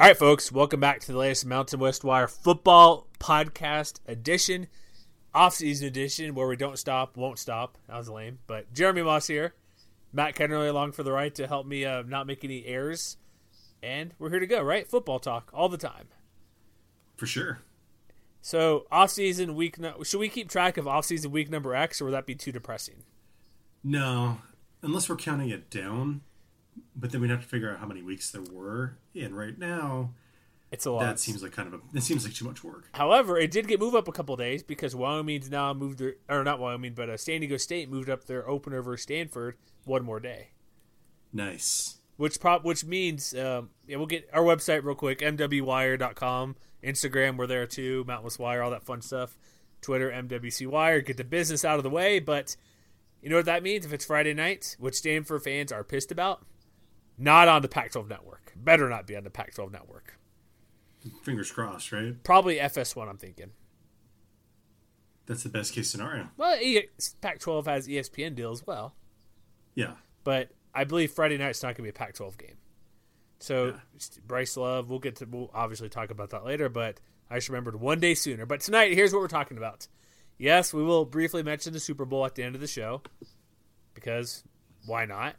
All right, folks, welcome back to the latest Mountain West Wire football podcast edition, off-season edition, where we don't stop, won't stop. That was lame, but Jeremy Moss here, Matt Kennerly along for the ride to help me uh, not make any errors, and we're here to go. Right, football talk all the time. For sure. So off-season week, no- should we keep track of off-season week number X, or would that be too depressing? No, unless we're counting it down, but then we'd have to figure out how many weeks there were. And right now, It's a lot. that seems like kind of a that seems like too much work. However, it did get moved up a couple days because Wyoming's now moved their, or not Wyoming, but uh, San Diego State moved up their opener versus Stanford one more day. Nice. which prop which means um, yeah we'll get our website real quick mwwire.com instagram we're there too mountless wire all that fun stuff twitter mwc wire get the business out of the way but you know what that means if it's friday night which stanford fans are pissed about not on the pac 12 network better not be on the pac 12 network Fingers crossed, right? probably fs1 i'm thinking That's the best case scenario. well pac 12 has espn deal as well Yeah. but I believe Friday night's not going to be a Pac-12 game. So Yeah. Bryce Love, we'll get to we'll obviously talk about that later, but I just remembered one day sooner. But tonight, here's what we're talking about. Yes, we will briefly mention the Super Bowl at the end of the show because why not?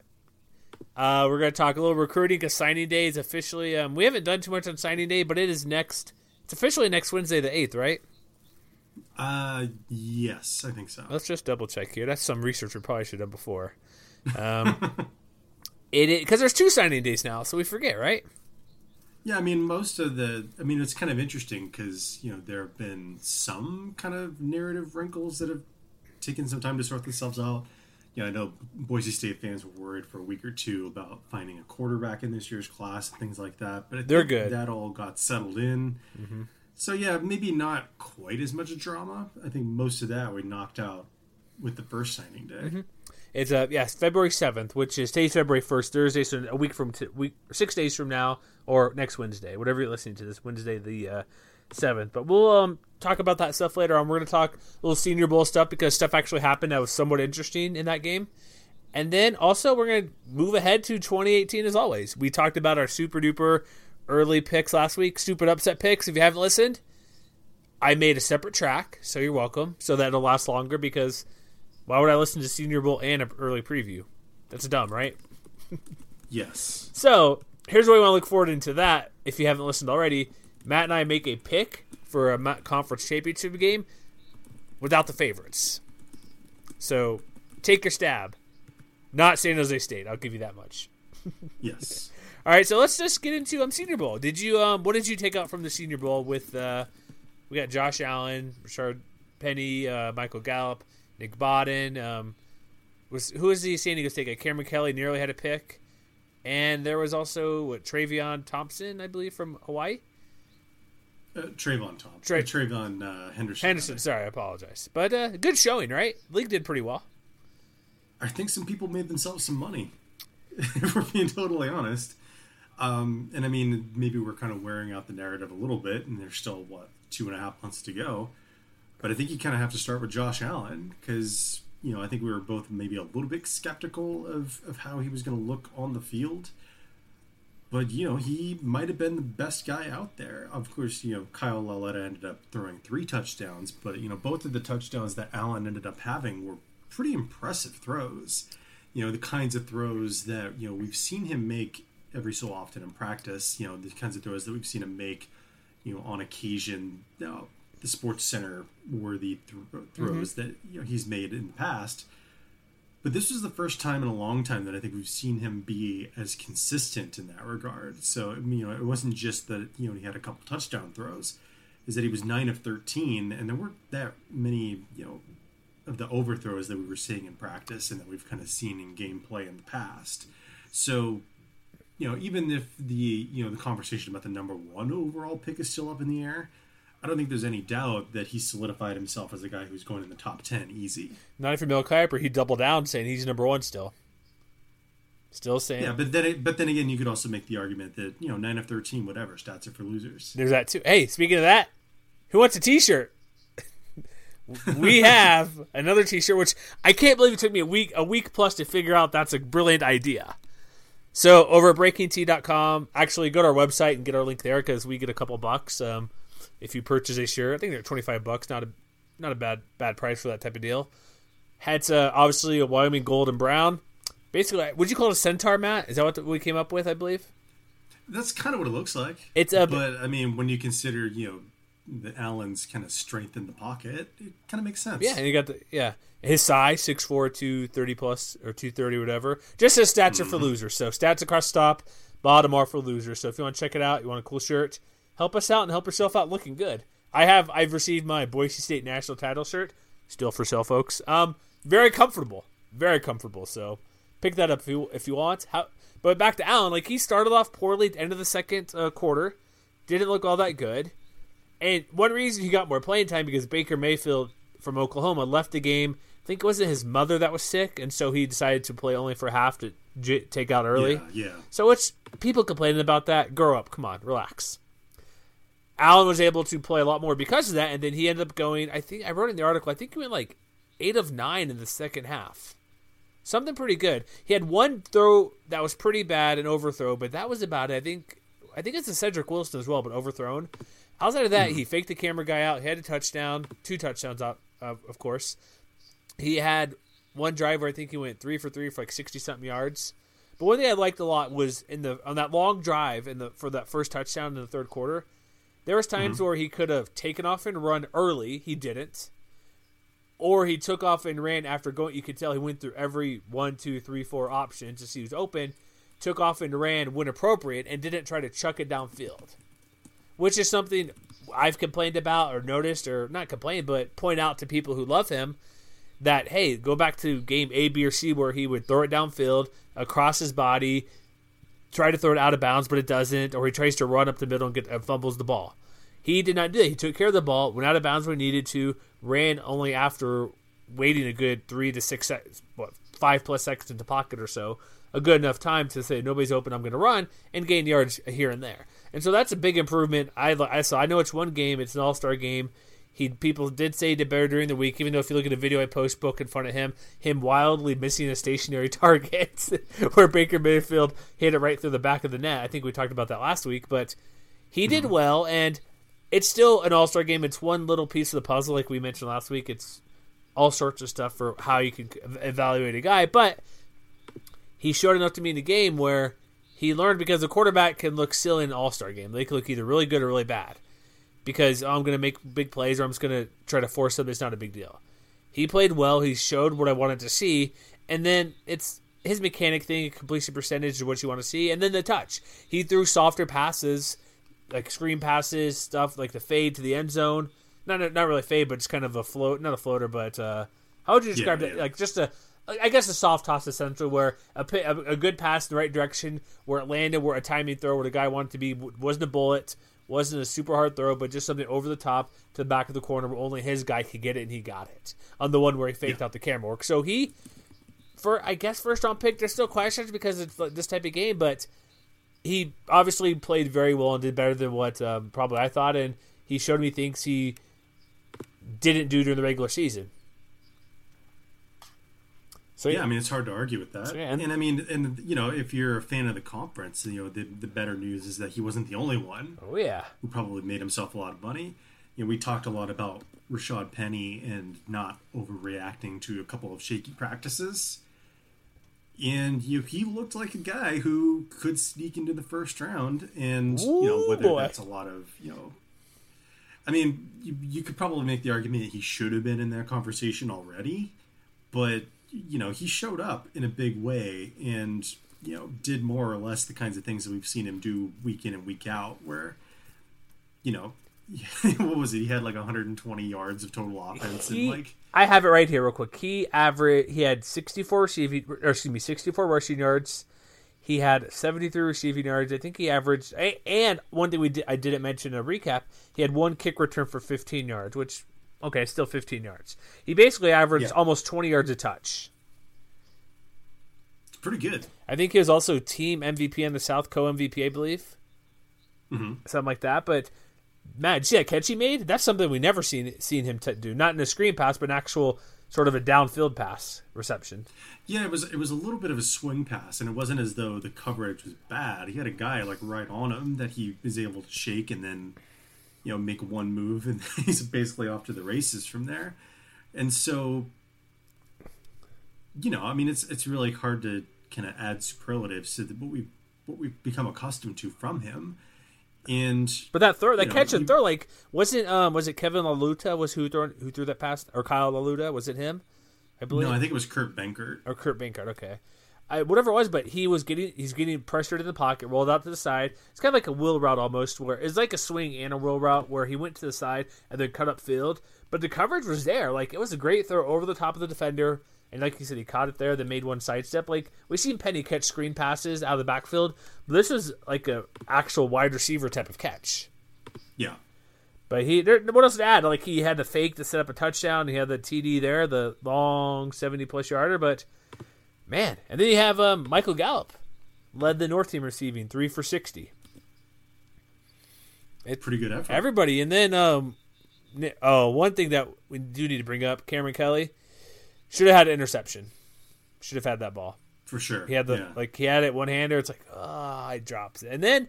Uh, we're going to talk a little recruiting because signing day is officially. Um, we haven't done too much on signing day, but it is next. It's officially next Wednesday, the eighth, right? Uh, yes, I think so. Let's just double check here. That's some research we probably should have done before. Um, it because there's two signing days now, so we forget, right? Yeah, I mean, most of the. I mean, it's kind of interesting because you know there have been some kind of narrative wrinkles that have taken some time to sort themselves out. You know, I know Boise State fans were worried for a week or two about finding a quarterback in this year's class and things like that, but They're good. That all got settled in. So yeah, maybe not quite as much a drama. I think most of that we knocked out with the first signing day. It's uh yes February seventh, which is today's February first, Thursday, so a week from t- week six days from now, or next Wednesday, whatever you're listening to this Wednesday the uh, seventh. but we'll um talk about that stuff later on. We're gonna talk a little Senior Bowl stuff because stuff actually happened that was somewhat interesting in that game. And then also we're gonna move ahead to 2018 as always. We talked about our super duper early picks last week, stupid upset picks. If you haven't listened, I made a separate track, so you're welcome. So that'll last longer because why would I listen to Senior Bowl and an early preview? That's dumb, right? Yes. So here's what we want to look forward into that. If you haven't listened already, Matt and I make a pick for a conference championship game without the favorites. So take your stab. Not San Jose State. I'll give you that much. Yes. All right, so let's just get into um Senior Bowl. Did you um what did you take out from the Senior Bowl with uh we got Josh Allen, Richard Penny, uh, Michael Gallup, Nick Bawden, um was who was the San Diego State guy? Kameron Kelly nearly had a pick. And there was also what Travion Thompson, I believe, from Hawaii. Uh, Trayvon Tom. Tra- uh, Trayvon uh, Henderson. Henderson, sorry, I apologize. But uh good showing, right? League did pretty well. I think some people made themselves some money. if we're being totally honest. Um, and I mean, maybe we're kind of wearing out the narrative a little bit, and there's still what two and a half months to go. But I think you kind of have to start with Josh Allen because you know I think we were both maybe a little bit skeptical of of how he was going to look on the field. But you know he might have been the best guy out there. Of course, you know Kyle Lauletta ended up throwing three touchdowns, but you know both of the touchdowns that Allen ended up having were pretty impressive throws. You know the kinds of throws that you know we've seen him make every so often in practice. You know the kinds of throws that we've seen him make. You know on occasion, you know, the Sports Center worthy th- mm-hmm. throws that you know he's made in the past. But this was the first time in a long time that I think we've seen him be as consistent in that regard. So you know, it wasn't just that you know he had a couple touchdown throws, is that he was nine of thirteen, and there weren't that many you know of the overthrows that we were seeing in practice and that we've kind of seen in gameplay in the past. So you know, even if the you know the conversation about the number one overall pick is still up in the air, I don't think there's any doubt that he solidified himself as a guy who's going in the top ten easy. Not if you're Mel Kiper, he doubled down saying he's number one still. Still saying Yeah, but then it, but then again, you could also make the argument that you know nine of thirteen, whatever stats are for losers. There's that too. Hey, speaking of that, who wants a T-shirt? we have another T-shirt, which I can't believe it took me a week, a week plus to figure out that's a brilliant idea. So over at breakingt.com, actually go to our website and get our link there because we get a couple bucks um, if you purchase a shirt. I think they're twenty five bucks, not a not a bad bad price for that type of deal. Had uh, obviously a Wyoming gold and brown. Basically, would you call it a centaur, Matt? Is that what we came up with? I believe. That's kind of what it looks like. It's a, but I mean, when you consider you know the Allen's kind of strength in the pocket, it kind of makes sense. Yeah, and you got the yeah his size 6'4", 230 plus or two thirty whatever. Just his stats are for losers. So stats across top, bottom are for losers. So if you want to check it out, you want a cool shirt, help us out and help yourself out looking good. I have I've received my Boise State national title shirt, still for sale, folks. Um, very comfortable, very comfortable. So pick that up if you if you want. How, but back to Allen, like he started off poorly at the end of the second uh, quarter, didn't look all that good. And one reason he got more playing time because Baker Mayfield from Oklahoma left the game. I think it wasn't his mother that was sick, and so he decided to play only for half to j- take out early. Yeah, yeah. So it's people complaining about that. Grow up, come on, relax. Allen was able to play a lot more because of that, and then he ended up going. I think I wrote in the article. I think he went like eight of nine in the second half, something pretty good. He had one throw that was pretty bad, an overthrow, but that was about it. I think I think it's a Cedrick Wilson as well, but overthrown. Outside of that, he faked the camera guy out. He had a touchdown, two touchdowns out, uh, of course. He had one drive where I think he went three for three for like sixty something yards. But one thing I liked a lot was in the on that long drive in the for that first touchdown in the third quarter. There was times mm-hmm. where he could have taken off and run early. He didn't. Or he took off and ran after going. You could tell he went through every one, two, three, four options to see who's open. Took off and ran when appropriate, and didn't try to chuck it downfield which is something I've complained about or noticed or not complained, but point out to people who love him that hey, go back to game A, B, or C where he would throw it downfield across his body, try to throw it out of bounds, but it doesn't, or he tries to run up the middle and get uh, fumbles the ball. He did not do that. He took care of the ball, went out of bounds when he needed to, ran only after waiting a good three to six seconds, what five plus seconds into pocket or so, a good enough time to say nobody's open, I'm going to run and gain yards here and there. And so that's a big improvement. I, I saw. I know it's one game. It's an All Star game. He people did say he did better during the week, even though if you look at a video I post book in front of him, him wildly missing a stationary target where Baker Mayfield hit it right through the back of the net. I think we talked about that last week, but he did mm-hmm. well, and it's still an All Star game. It's one little piece of the puzzle, like we mentioned last week. It's all sorts of stuff for how you can evaluate a guy, but he showed enough to me in the game where he learned because the quarterback can look silly in an all star game. They can look either really good or really bad. Because oh, I'm going to make big plays or I'm just going to try to force something that's not a big deal. He played well. He showed what I wanted to see. And then it's his mechanic thing, completion percentage is what you want to see. And then the touch. He threw softer passes, like screen passes, stuff like the fade to the end zone. Not not really fade, but it's kind of a float, not a floater, but uh, how would you describe yeah, yeah. Like just a I guess a soft toss essentially, where a, a, good pass in the right direction, where it landed, where a timing throw, where the guy wanted to be, wasn't a bullet, wasn't a super hard throw, but just something over the top to the back of the corner where only his guy could get it, and he got it on the one where he faked yeah. out the camera work. So he, for I guess first round pick, there's still questions because it's this type of game, but he obviously played very well and did better than what um, probably I thought, and he showed me things he didn't do during the regular season. So yeah, I mean it's hard to argue with that. So, yeah, and, and, I mean, and you know, if you're a fan of the conference, you know, the, the better news is that he wasn't the only one. Oh yeah, who probably made himself a lot of money. You know, we talked a lot about Rashaad Penny and not overreacting to a couple of shaky practices. And you, he looked like a guy who could sneak into the first round, and Ooh, you know whether boy. that's a lot of you know I mean, you, you, could probably make the argument that he should have been in that conversation already, but you know, he showed up in a big way and, you know, did more or less the kinds of things that we've seen him do week in and week out, where, you know, what was it? He had like 120 yards of total offense he, and like. I have it right here, real quick. He average he had 64 receiving, or excuse me, 64 rushing yards. He had 73 receiving yards. I think he averaged, and one thing we did, I didn't mention in a recap. He had one kick return for 15 yards, which Okay, still 15 yards. He basically averaged yeah. almost 20 yards a touch. It's pretty good. I think he was also team MVP in the South Co MVP, I believe. Mm-hmm. Something like that. But man, see that catch he made? That's something we never seen seen him t- do. Not in a screen pass, but an actual sort of a downfield pass reception. Yeah, it was it was a little bit of a swing pass, and it wasn't as though the coverage was bad. He had a guy like right on him that he was able to shake and then, you know, make one move, and he's basically off to the races from there. And so, you know, I mean, it's it's really hard to kind of add superlatives to the, what we what we've become accustomed to from him. And but that throw, that know, catch and throw, like wasn't um was it Kevin Lauletta was who threw who threw that pass or Kyle Lauletta was it him? I believe no, I think it was Kurt Benkert. or Kurt Bankert. Okay, I, whatever it was, but he was getting he's getting pressured in the pocket, rolled out to the side. It's kind of like a wheel route almost, where it's like a swing and a wheel route where he went to the side and then cut up field, but the coverage was there. Like it was a great throw over the top of the defender. And like you said, he caught it there, then made one sidestep. Like we've seen Penny catch screen passes out of the backfield, but this was like a actual wide receiver type of catch. Yeah, But he, there, what else to add? Like he had the fake to set up a touchdown. He had the TD there, the long seventy plus yarder. But man, and then you have um, Michael Gallup led the North team receiving three for sixty. It's pretty good effort. Everybody, and then um, oh, one thing that we do need to bring up: Kameron Kelly should have had an interception. Should have had that ball. for sure. He had the yeah. like he had it one hander. It's like ah, he drops it, and then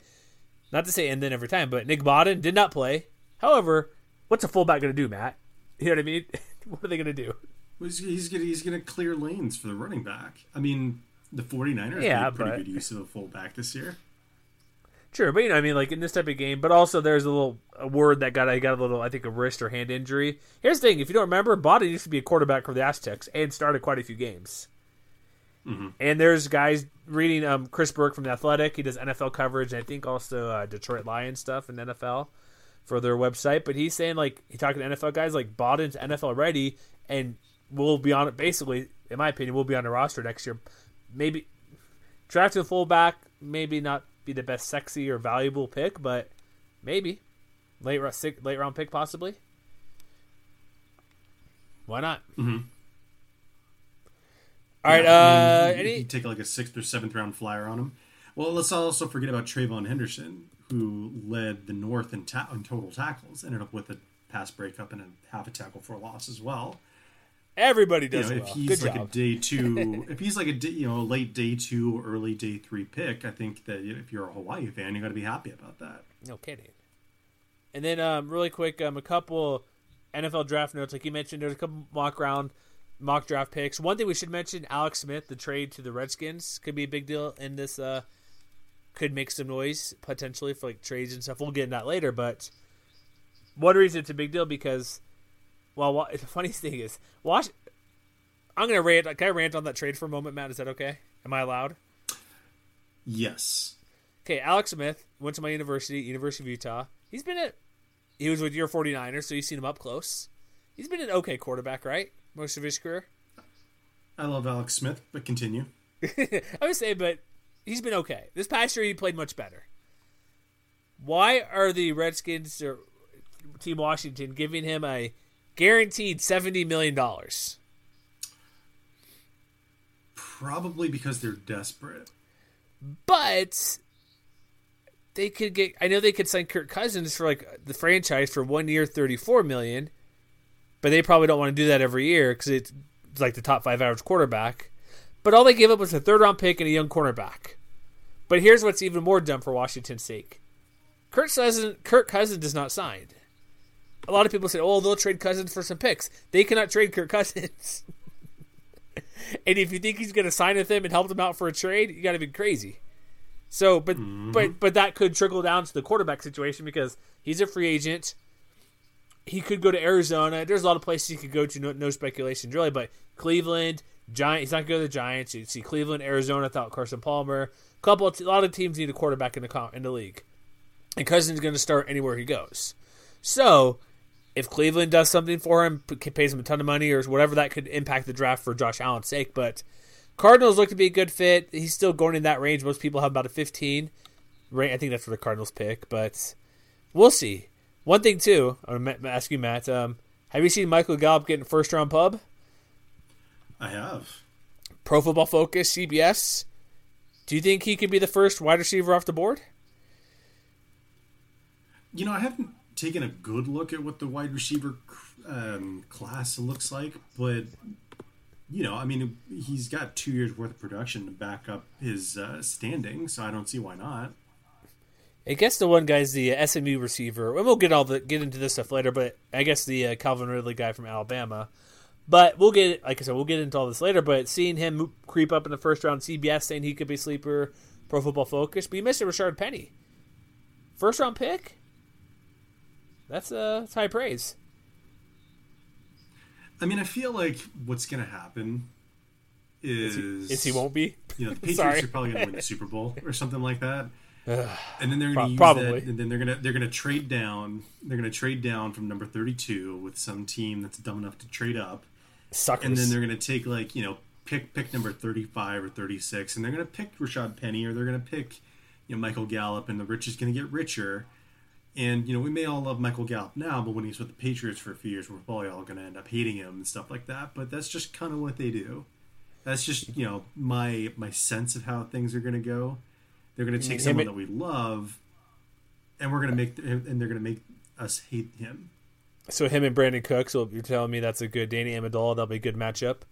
not to say and then every time, but Nick Bawden did not play. However, what's a fullback going to do, Matt? You know what I mean? what are they going to do? He's, he's gonna he's gonna clear lanes for the running back. I mean, the 49ers Yeah, made a pretty but- good use of a fullback this year. Sure, but you know, I mean, like in this type of game, but also there's a little a word that got I got a little, I think, a wrist or hand injury. Here's the thing: if you don't remember, Bawden used to be a quarterback for the Aztecs and started quite a few games. And there's guys reading um, Chris Burke from the Athletic. He does NFL coverage, and I think also uh, Detroit Lions stuff in NFL for their website. But he's saying like he talking to NFL guys like Bawden's NFL ready, and will be on it. Basically, in my opinion, will be on the roster next year. Maybe drafting a fullback, maybe not be the best sexy or valuable pick, but maybe late ro- late round pick possibly. Why not? Mm-hmm. All right. Yeah, I Uh, mean, you any? can take like a sixth or seventh round flyer on him. Well, let's also forget about Trayvon Henderson, who led the North in, ta- in total tackles. Ended up with a pass breakup and a half a tackle for a loss as well. Everybody You does know, it if well. he's Good like job. a day two, if he's like a day, you know a late day two early day three pick, I think that if you're a Hawaii fan, you got to be happy about that. No kidding. And then, um, really quick, um, a couple NFL draft notes. Like you mentioned, there's a couple mock round, mock draft picks. One thing we should mention: Alex Smith, the trade to the Redskins, could be a big deal in this. Uh, could make some noise potentially for like trades and stuff. We'll get into that later, but one reason it's a big deal because, well, wa- the funniest thing is, watch. I'm gonna rant. Can I rant on that trade for a moment, Matt? Is that okay? Am I allowed? Yes, Okay, Alex Smith went to my university, University of Utah. He's been at he was with your 49ers, so you've seen him up close. He's been an okay quarterback, right? Most of his career. I love Alex Smith, but continue. I would say, but he's been okay. This past year, he played much better. Why are the Redskins or Team Washington giving him a guaranteed seventy million dollars? Probably because they're desperate. But they could get. I know they could sign Kirk Cousins for like the franchise for one year, thirty-four million. But they probably don't want to do that every year because it's like the top five average quarterback. But all they gave up was a third round pick and a young cornerback. But here's what's even more dumb for Washington's sake: Kirk Cousins, Kirk Cousins is not signed. A lot of people say, "Oh, they'll trade Cousins for some picks." They cannot trade Kirk Cousins. and if you think he's going to sign with them and help them out for a trade, you got to be crazy. So, but mm-hmm. but but that could trickle down to the quarterback situation because he's a free agent. He could go to Arizona. There's a lot of places he could go to. No, no speculation really, but Cleveland, Giant. He's not going to go to the Giants. You see Cleveland, Arizona without Carson Palmer. a couple, of, a lot of teams need a quarterback in the in the league, and Cousins is going to start anywhere he goes. So, if Cleveland does something for him, p- pays him a ton of money or whatever, that could impact the draft for Josh Allen's sake. But Cardinals look to be a good fit. He's still going in that range. Most people have about a 15. Right, I think that's for the Cardinals pick, but we'll see. One thing too, I'm ask you, Matt. Um, have you seen Michael Gallup getting first round pub? I have. Pro Football Focus, CBS. Do you think he could be the first wide receiver off the board? You know, I haven't taken a good look at what the wide receiver um, class looks like, but you know, I mean, he's got two years worth of production to back up his uh, standing, so I don't see why not. I guess the one guy's the SMU receiver, and we'll get all the get into this stuff later. But I guess the uh, Calvin Ridley guy from Alabama. But we'll get, like I said, we'll get into all this later. But seeing him creep up in the first round, CBS saying he could be sleeper, Pro Football Focus. But you missed Rashard Penny, first round pick. That's uh, that's high praise. I mean, I feel like what's going to happen is is he, he won't be. You know, the Patriots are probably going to win the Super Bowl or something like that. and then they're going to use probably. that, and then they're going to they're going to trade down. They're going to trade down from number thirty two with some team that's dumb enough to trade up. Suckers. And then they're going to take like you know pick pick number thirty five or thirty six, and they're going to pick Rashaad Penny or they're going to pick you know Michael Gallup, and the rich is going to get richer. And you know we may all love Michael Gallup now, but when he's with the Patriots for a few years, we're probably all going to end up hating him and stuff like that. But that's just kind of what they do. That's just you know my my sense of how things are going to go. They're going to take someone that we love, and we're going to make and they're going to make us hate him. So him and Brandin Cooks. So you're telling me that's a good Danny Amendola. That'll be a good matchup.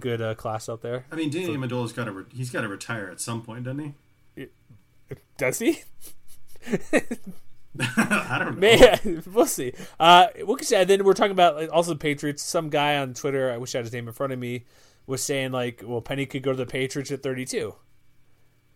Good uh, class out there. I mean, Danny so, Amendola's got to re- he's got to retire at some point, doesn't he? Does he? I don't know. Man, we'll see. Uh, what can say? Then we're talking about like, also the Patriots. Some guy on Twitter, I wish I had his name in front of me, was saying like, "Well, Penny could go to the Patriots at 32."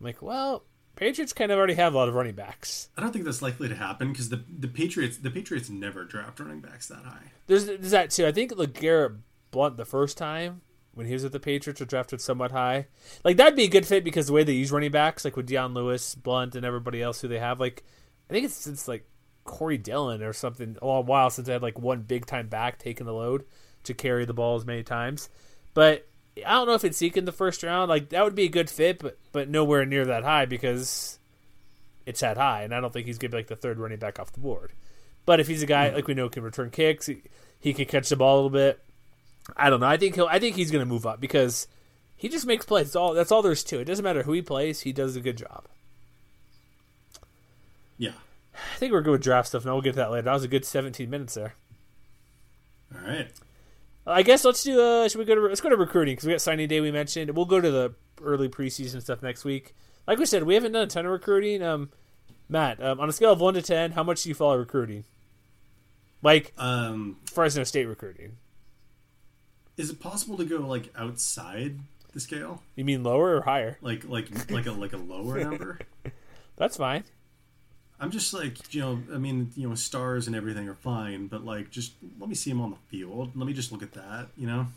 I'm like, well, Patriots kind of already have a lot of running backs. I don't think that's likely to happen because the the Patriots the Patriots never draft running backs that high. There's, there's that too. I think like Garrett Blount the first time when he was at the Patriots was drafted somewhat high. Like that'd be a good fit because the way they use running backs, like with Dion Lewis, Blount, and everybody else who they have, like I think it's since like Corey Dillon or something a long while since I had like one big time back taking the load to carry the ball as many times. But I don't know if it's Zeke in the first round. Like that would be a good fit, but but nowhere near that high because it's that high, and I don't think he's gonna be like the third running back off the board. But if he's a guy hmm. like we know can return kicks, he, he can catch the ball a little bit. I don't know. I think he'll. I think he's gonna move up because he just makes plays. That's all. That's all there's to it. It doesn't matter who he plays. He does a good job. Yeah. I think we're good with draft stuff, and we'll get to that later. That was a good 17 minutes there. All right. I guess let's do. Uh, should we go to let's go to recruiting because we got signing day. We mentioned we'll go to the early preseason stuff next week. Like we said, we haven't done a ton of recruiting. Um, Matt, um, on a scale of one to ten, how much do you follow recruiting? Like um, Fresno State recruiting. Is it possible to go like outside the scale? You mean lower or higher? Like like like a like a lower number? That's fine. I'm just like, you know, I mean, you know, stars and everything are fine, but like, just let me see him on the field. Let me just look at that, you know.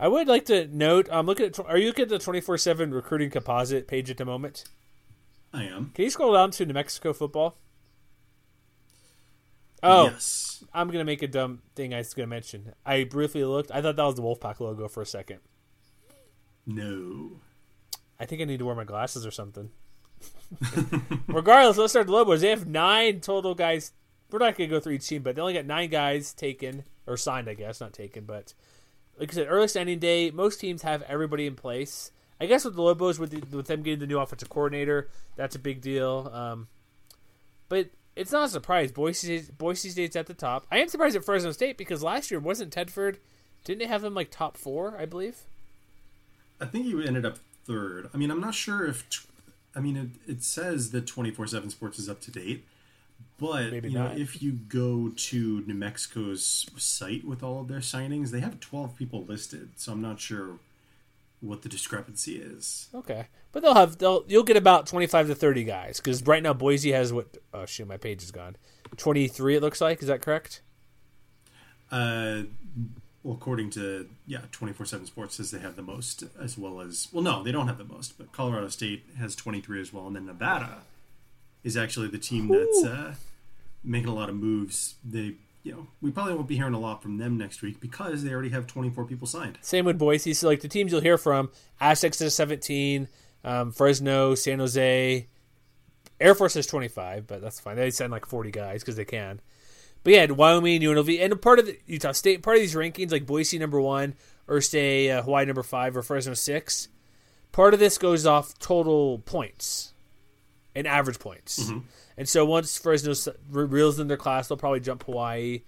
I would like to note. I'm looking at. Are you looking at the 24 seven recruiting composite page at the moment? I am. Can you scroll down to New Mexico football? Oh, yes. I'm gonna make a dumb thing I was gonna mention. I briefly looked. I thought that was the Wolfpack logo for a second. No. I think I need to wear my glasses or something. Regardless, let's start the Lobos. They have nine total guys. We're not going to go through each team, but they only got nine guys taken or signed, I guess, not taken. But like I said, early signing day, most teams have everybody in place. I guess with the Lobos, with the, with them getting the new offensive coordinator, that's a big deal. Um, but it's not a surprise. Boise Boise State's at the top. I am surprised at Fresno State because last year wasn't Tedford. Didn't they have him like top four? I believe. I think he ended up third. I mean, I'm not sure if I mean, it, it says that 24 7 Sports is up to date, but Maybe you not. know, if you go to New Mexico's site with all of their signings, they have 12 people listed. So I'm not sure what the discrepancy is. Okay, but they'll have they'll you'll get about 25 to 30 guys because right now Boise has what? Oh shoot, my page is gone. 23, it looks like. Is that correct? Uh, well, according to yeah, twenty four seven Sports says they have the most, as well as well, no, they don't have the most, but Colorado State has twenty three as well, and then Nevada is actually the team that's uh, making a lot of moves. They, you know, we probably won't be hearing a lot from them next week because they already have twenty four people signed. Same with Boise. So like the teams you'll hear from: Aztecs is seventeen, um, Fresno, San Jose, Air Force is twenty five, but that's fine. They send like forty guys because they can. But yeah, Wyoming, UNLV, and part of the Utah State, part of these rankings, like Boise number one, or say uh, Hawaii number five, or Fresno six, part of this goes off total points and average points. Mm-hmm. And so once Fresno reels in their class, they'll probably jump Hawaii.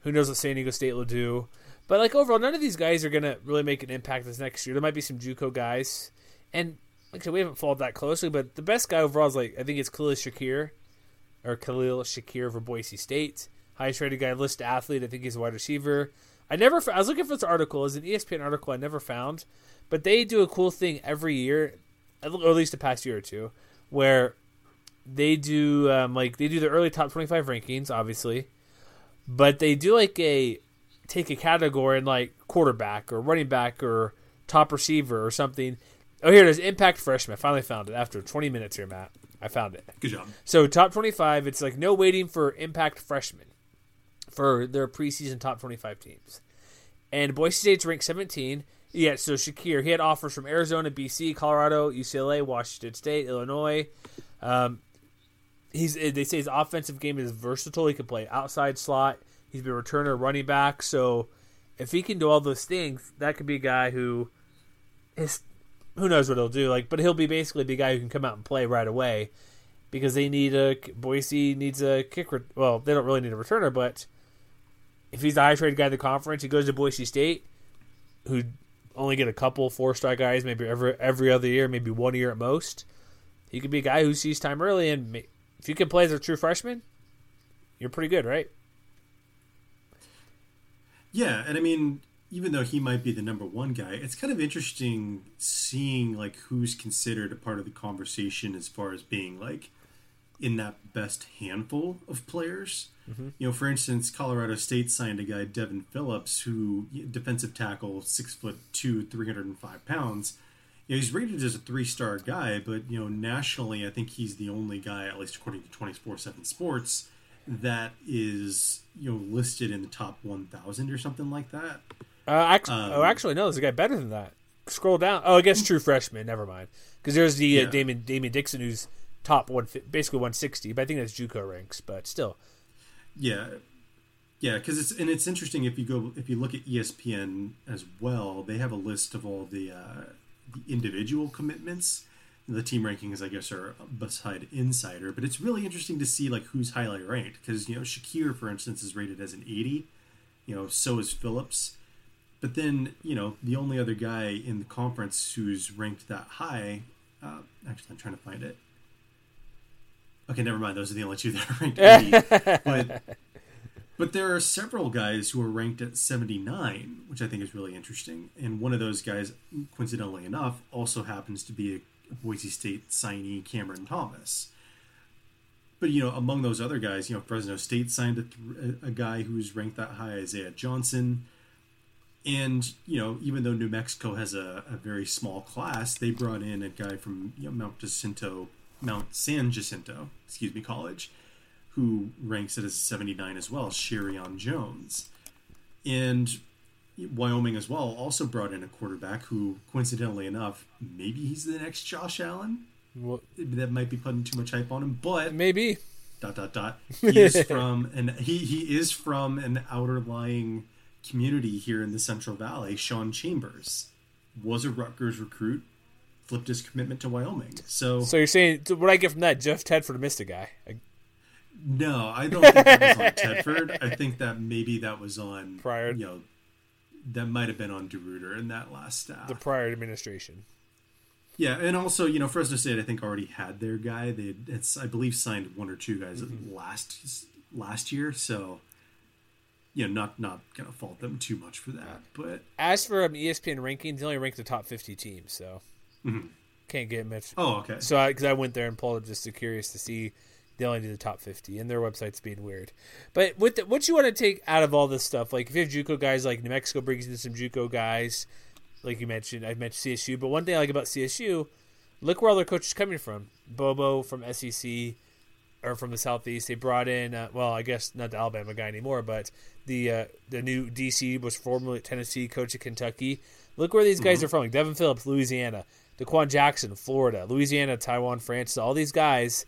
Who knows what San Diego State will do? But like overall, none of these guys are gonna really make an impact this next year. There might be some JUCO guys, and like I said, we haven't followed that closely. But the best guy overall is like I think it's Khalil Shakir, or Khalil Shakir for Boise State. Highest rated guy, list athlete. I think he's a wide receiver. I never. I was looking for this article. It's an ESPN article I never found, but they do a cool thing every year, or at least the past year or two, where they do um, like they do the early top twenty five rankings, obviously, but they do like a take a category and like quarterback or running back or top receiver or something. Oh, here it is. Impact freshman. I finally found it after 20 minutes here, Matt. I found it. Good job. So top 25. It's like no waiting for impact freshmen for their preseason top 25 teams. And Boise State's ranked 17. Yeah, so Shakir, he had offers from Arizona, BC, Colorado, UCLA, Washington State, Illinois. Um, he's they say his offensive game is versatile. He can play outside slot. He's been a returner, running back. So if he can do all those things, that could be a guy who is who knows what he'll do. Like, but he'll be basically the guy who can come out and play right away because they need a Boise needs a kick. Well, they don't really need a returner, but if he's the high trade guy in the conference, he goes to Boise State, who only get a couple four star guys, maybe every every other year, maybe one year at most. He could be a guy who sees time early, and if you can play as a true freshman, you're pretty good, right? Yeah, and I mean, even though he might be the number one guy, it's kind of interesting seeing like who's considered a part of the conversation as far as being like in that best handful of players. Mm-hmm. You know, for instance, Colorado State signed a guy, Devin Phillips, who defensive tackle, six foot two, three hundred and five pounds. You know, he's rated as a three star guy, but you know, nationally, I think he's the only guy, at least according to twenty four seven Sports, that is you know listed in the top one thousand or something like that. Uh, actually, um, oh, actually, no, there's a guy better than that. Scroll down. Oh, I guess true freshman. Never mind, because there's the uh, yeah. uh, Damon Damon Dixon who's top one, basically 160. But I think that's JUCO ranks, but still. Yeah, yeah, because it's and it's interesting if you go if you look at ESPN as well, they have a list of all the uh, the individual commitments. The team rankings, I guess, are beside Insider, but it's really interesting to see like who's highly ranked because you know Shakir, for instance, is rated as an 80. You know, so is Phillips. But then, you know, the only other guy in the conference who's ranked that high, uh, actually, I'm trying to find it. Okay, never mind. Those are the only two that are ranked 80. but, but there are several guys who are ranked at 79, which I think is really interesting. And one of those guys, coincidentally enough, also happens to be a Boise State signee, Cameron Thomas. But you know, among those other guys, you know, Fresno State signed a, a guy who's ranked that high, Isaiah Johnson. And you know, even though New Mexico has a, a very small class, they brought in a guy from you know, Mount Jacinto Mount San Jacinto, excuse me, college, who ranks it as 79 as well, Sherion Jones. And Wyoming as well also brought in a quarterback who, coincidentally enough, maybe he's the next Josh Allen. What? That might be putting too much hype on him, but maybe. Dot dot dot. He is from and he he is from an outer lying community here in the Central Valley. Sean Chambers was a Rutgers recruit flipped his commitment to Wyoming. So, so you're saying what I get from that? Jeff Tedford missed a guy. I... No, I don't think that was on Tedford. I think that maybe that was on prior. You know, that might have been on DeRuyter in that last staff. The prior administration. Yeah, and also you know Fresno State I think already had their guy. They it's I believe signed one or two guys mm-hmm. last last year. So you know, not not gonna fault them too much for that. But as for um, ESPN rankings, they only rank the top fifty teams. So Mm-hmm. Can't get much. Oh, okay. So, because I, I, went there and pulled it just to curious to see, they only do the top fifty, and their website's being weird. But with the, what you want to take out of all this stuff, like if you have JUCO guys, like New Mexico brings in some JUCO guys, like you mentioned, I mentioned CSU. But one thing I like about CSU, look where all their coaches coming from. Bobo from SEC, or from the southeast. They brought in, uh, well, I guess not the Alabama guy anymore, but the uh, the new DC was formerly Tennessee coach of Kentucky. Look where these guys mm-hmm. are from. Like Devin Phillips, Louisiana. Daquan Jackson, Florida, Louisiana, Taiwan, France, all these guys.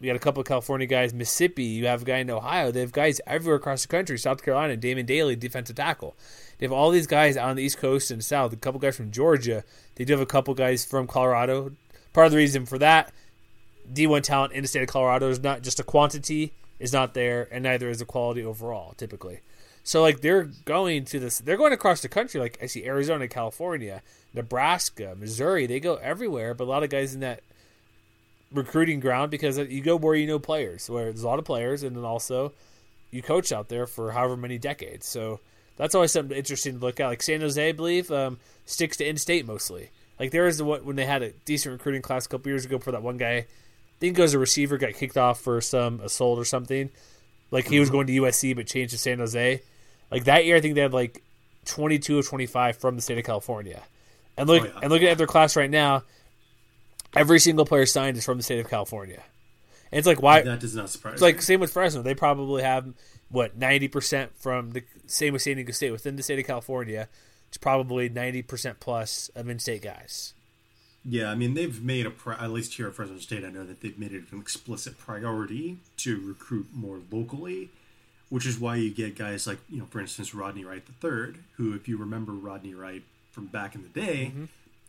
We got a couple of California guys, Mississippi. You have a guy in Ohio. They have guys everywhere across the country. South Carolina, Damon Daly, defensive tackle. They have all these guys on the East Coast and South. A couple guys from Georgia. They do have a couple guys from Colorado. Part of the reason for that, D1 talent in the state of Colorado is not just a quantity is not there, and neither is the quality overall. Typically, so like they're going to this, they're going across the country. Like I see Arizona, California, Nebraska, Missouri. They go everywhere, but a lot of guys in that recruiting ground because you go where you know players, where there's a lot of players, and then also you coach out there for however many decades. So that's always something interesting to look at. Like San Jose, I believe, um, sticks to in-state mostly. Like there is the when they had a decent recruiting class a couple years ago for that one guy. I think it was a receiver got kicked off for some assault or something. Like he was going to USC but changed to San Jose. Like that year, I think they had like 22 or 25 from the state of California. And look, oh, yeah. and looking at their class right now, every single player signed is from the state of California. And it's like why that does not surprise. It's like same with Fresno. They probably have what ninety percent from the same with San Diego State within the state of California. It's probably ninety percent plus of in-state guys. Yeah, I mean they've made a pri- at least here at Fresno State. I know that they've made it an explicit priority to recruit more locally, which is why you get guys like you know, for instance, Rodney Wright III, who, if you remember Rodney Wright from back in the day, mm-hmm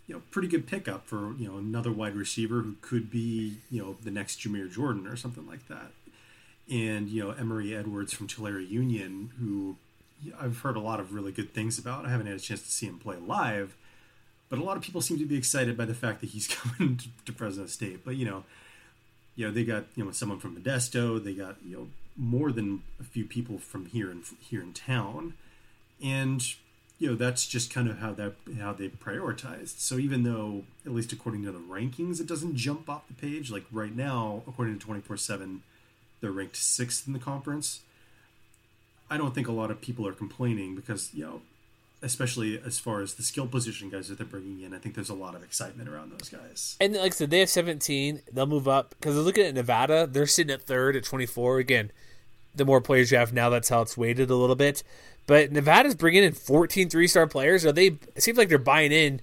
you know, pretty good pickup for you know another wide receiver who could be you know the next Jamire Jordan or something like that. And you know Emory Edwards from Tulare Union, who I've heard a lot of really good things about. I haven't had a chance to see him play live, but a lot of people seem to be excited by the fact that he's coming to, to Fresno State. But you know, you know they got you know someone from Modesto. They got you know more than a few people from here in here in town, and you know that's just kind of how that how they prioritized. So even though, at least according to the rankings, it doesn't jump off the page. Like right now, according to twenty four seven, they're ranked sixth in the conference. I don't think a lot of people are complaining because you know, especially as far as the skill position guys that they're bringing in, I think there's a lot of excitement around those guys. And like I said, they have seventeen. They'll move up because they're looking at Nevada. They're sitting at third at twenty four. Again, the more players you have now, that's how it's weighted a little bit. But Nevada's bringing in 14 three star players. Are they? It seems like they're buying in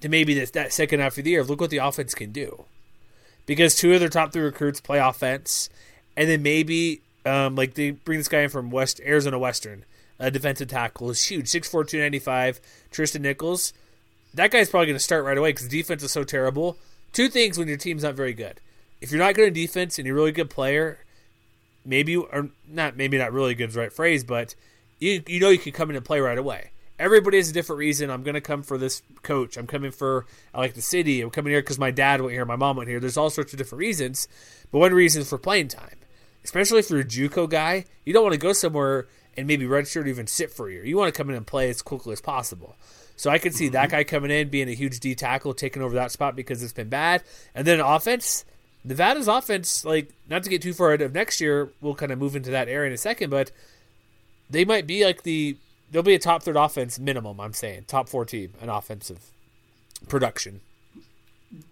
to maybe this, that second half of the year. Look what the offense can do, because two of their top three recruits play offense, and then maybe um, like they bring this guy in from West Arizona Western, a defensive tackle is huge, 6'4", 295, Tristan Nichols. That guy's probably going to start right away because defense is so terrible. Two things when your team's not very good: if you're not good in defense and you're a really good player, maybe or not, maybe not really good is the right phrase, but you you know you can come in and play right away. Everybody has a different reason. I'm going to come for this coach. I'm coming for I like the city. I'm coming here because my dad went here, my mom went here. There's all sorts of different reasons, but one reason is for playing time. Especially if you're a JUCO guy, you don't want to go somewhere and maybe redshirt or even sit for a year. You want to come in and play as quickly as possible. So I could see mm-hmm. that guy coming in, being a huge D tackle, taking over that spot because it's been bad. And then offense, Nevada's offense, like not to get too far ahead of next year, we'll kind of move into that area in a second, but they might be like the they'll be a top third offense minimum. I'm saying top four team in offensive production.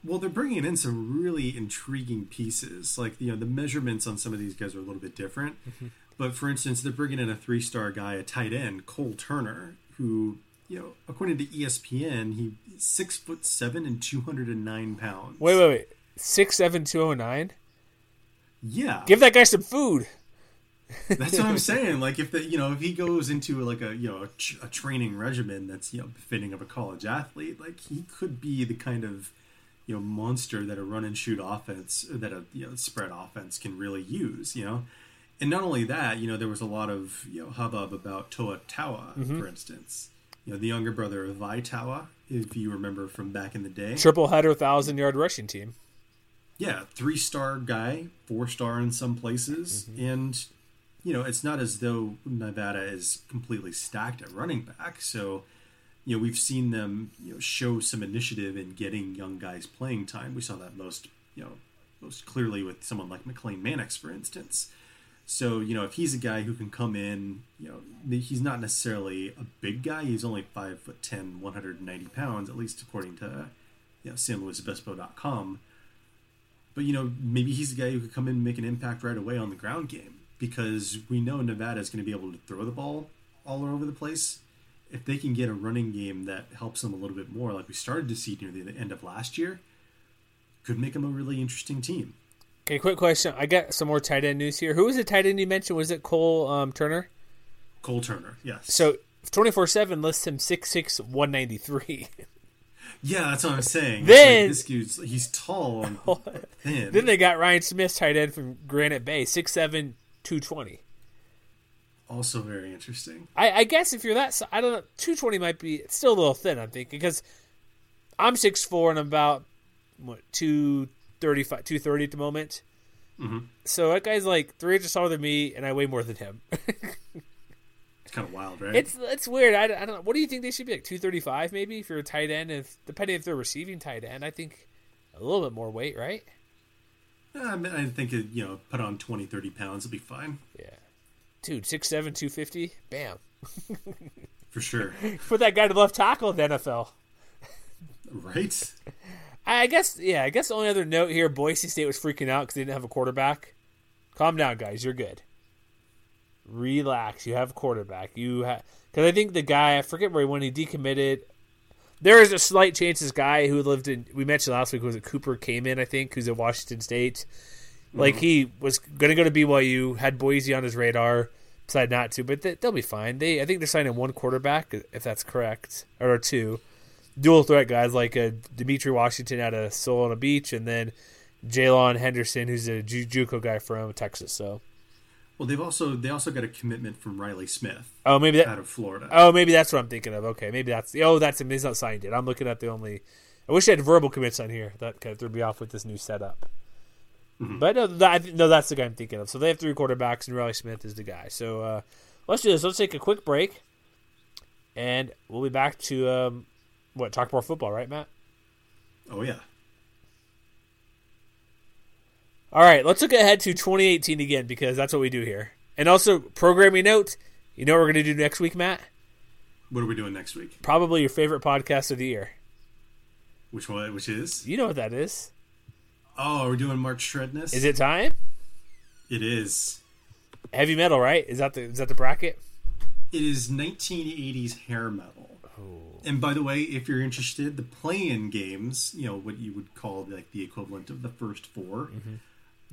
Well, they're bringing in some really intriguing pieces. Like you know, the measurements on some of these guys are a little bit different. Mm-hmm. But for instance, they're bringing in a three star guy, a tight end, Cole Turner, who you know, according to ESPN, he six foot seven and two hundred and nine pounds. Wait, wait, wait, six seven two oh nine. Yeah, give that guy some food. That's what I'm saying. Like if the you know if he goes into like a you know a, a, training regimen that's you know befitting of a college athlete, like he could be the kind of you know monster that a run and shoot offense that a you know spread offense can really use. You know, and not only that, you know there was a lot of you know hubbub about Toa Taua, mm-hmm. for instance. You know the younger brother of Vai Taua, if you remember from back in the day, triple header, thousand yard rushing team. Yeah, three star guy, four star in some places, mm-hmm. and you know, it's not as though Nevada is completely stacked at running back. So, you know, we've seen them, you know, show some initiative in getting young guys playing time. We saw that most, you know, most clearly with someone like McLane Mannix, for instance. So, you know, if he's a guy who can come in, you know, he's not necessarily a big guy. He's only five foot 10, 190 pounds, at least according to, you know, San Luis SanLuisObispo.com. But, you know, maybe he's a guy who could come in and make an impact right away on the ground game because we know Nevada is going to be able to throw the ball all over the place. If they can get a running game that helps them a little bit more, like we started to see near the end of last year, could make them a really interesting team. Okay, quick question. I got some more tight end news here. Who was the tight end you mentioned? Was it Cole um, Turner? Cole Turner, yes. So twenty four seven lists him six six one ninety three. Yeah, that's what I'm saying. Then- Like, this dude's he's tall and thin. Then they got Ryan Smith, tight end from Granite Bay, 6'7", 220. also very interesting. I, I guess if you're that, I don't know, two twenty might be it's still a little thin. I'm thinking because I'm six four and I'm about what two thirty five, two thirty at the moment. Mhm. So that guy's like three inches taller than me, and I weigh more than him. Kind of wild, right? it's it's weird. I, I don't know. What do you think they should be like two thirty five maybe if you're a tight end? If depending if they're receiving tight end, I think a little bit more weight, right? Uh, I, mean, I think it, you know, put on 20, 30 pounds, it'll be fine Yeah, dude, six seven, two fifty, bam. for sure. Put that guy to left tackle in the NFL. right? I guess, yeah. I guess the only other note here: Boise State was freaking out because they didn't have a quarterback. Calm down, guys. You're good. Relax. You have a quarterback. You have because I think the guy I forget where he went. he decommitted. There is a slight chance this guy who lived in we mentioned last week was it Cooper came in I think who's at Washington State. Like he was going to go to BYU, had Boise on his radar, decided not to, but they, they'll be fine. They I think they're signing one quarterback if that's correct or two dual threat guys like uh, Dimitri Washington out of Solana Beach, and then Jalen Henderson, who's a Ju- JUCO guy from Texas. So, Well, they've also they also got a commitment from Riley Smith oh, maybe that. out of Florida. Oh, maybe that's what I'm thinking of. Okay, maybe that's oh, that's him. He's not signed yet. I'm looking at the only. I wish I had verbal commits on here. That kind of threw me off with this new setup. But no, that, no, that's the guy I'm thinking of. So they have three quarterbacks, and Riley Smith is the guy. So uh, let's do this. Let's take a quick break, and we'll be back to um, what talk more football, right, Matt? Oh yeah. All right, let's look ahead to 2018 again because that's what we do here. And also, programming note, you know what we're going to do next week, Matt? What are we doing next week? Probably your favorite podcast of the year. Which one? Which is? You know what that is. Oh, we're doing March Shredness. Is it time? It is. Heavy metal, right? Is that the is that the bracket? It is 1980s hair metal. Oh. And by the way, if you're interested, the play-in games, you know what you would call like the equivalent of the first 4 Mm-hmm.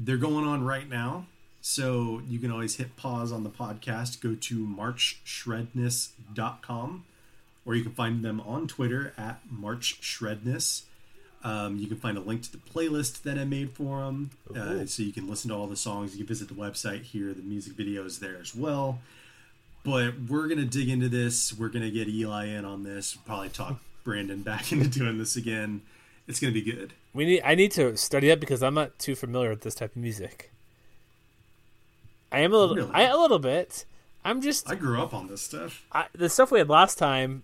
They're going on right now. So you can always hit pause on the podcast, go to marchshredness.com, or you can find them on Twitter at marchshredness. Um, you can find a link to the playlist that I made for them, uh, so you can listen to all the songs. You can visit the website here; the music video is there as well. But we're gonna dig into this. We're gonna get Eli in on this. Probably talk Brandon back into doing this again. It's gonna be good. We need. I need to study up because I'm not too familiar with this type of music. I am a little. Really? I a little bit. I'm just I grew up on this stuff. I, the stuff we had last time.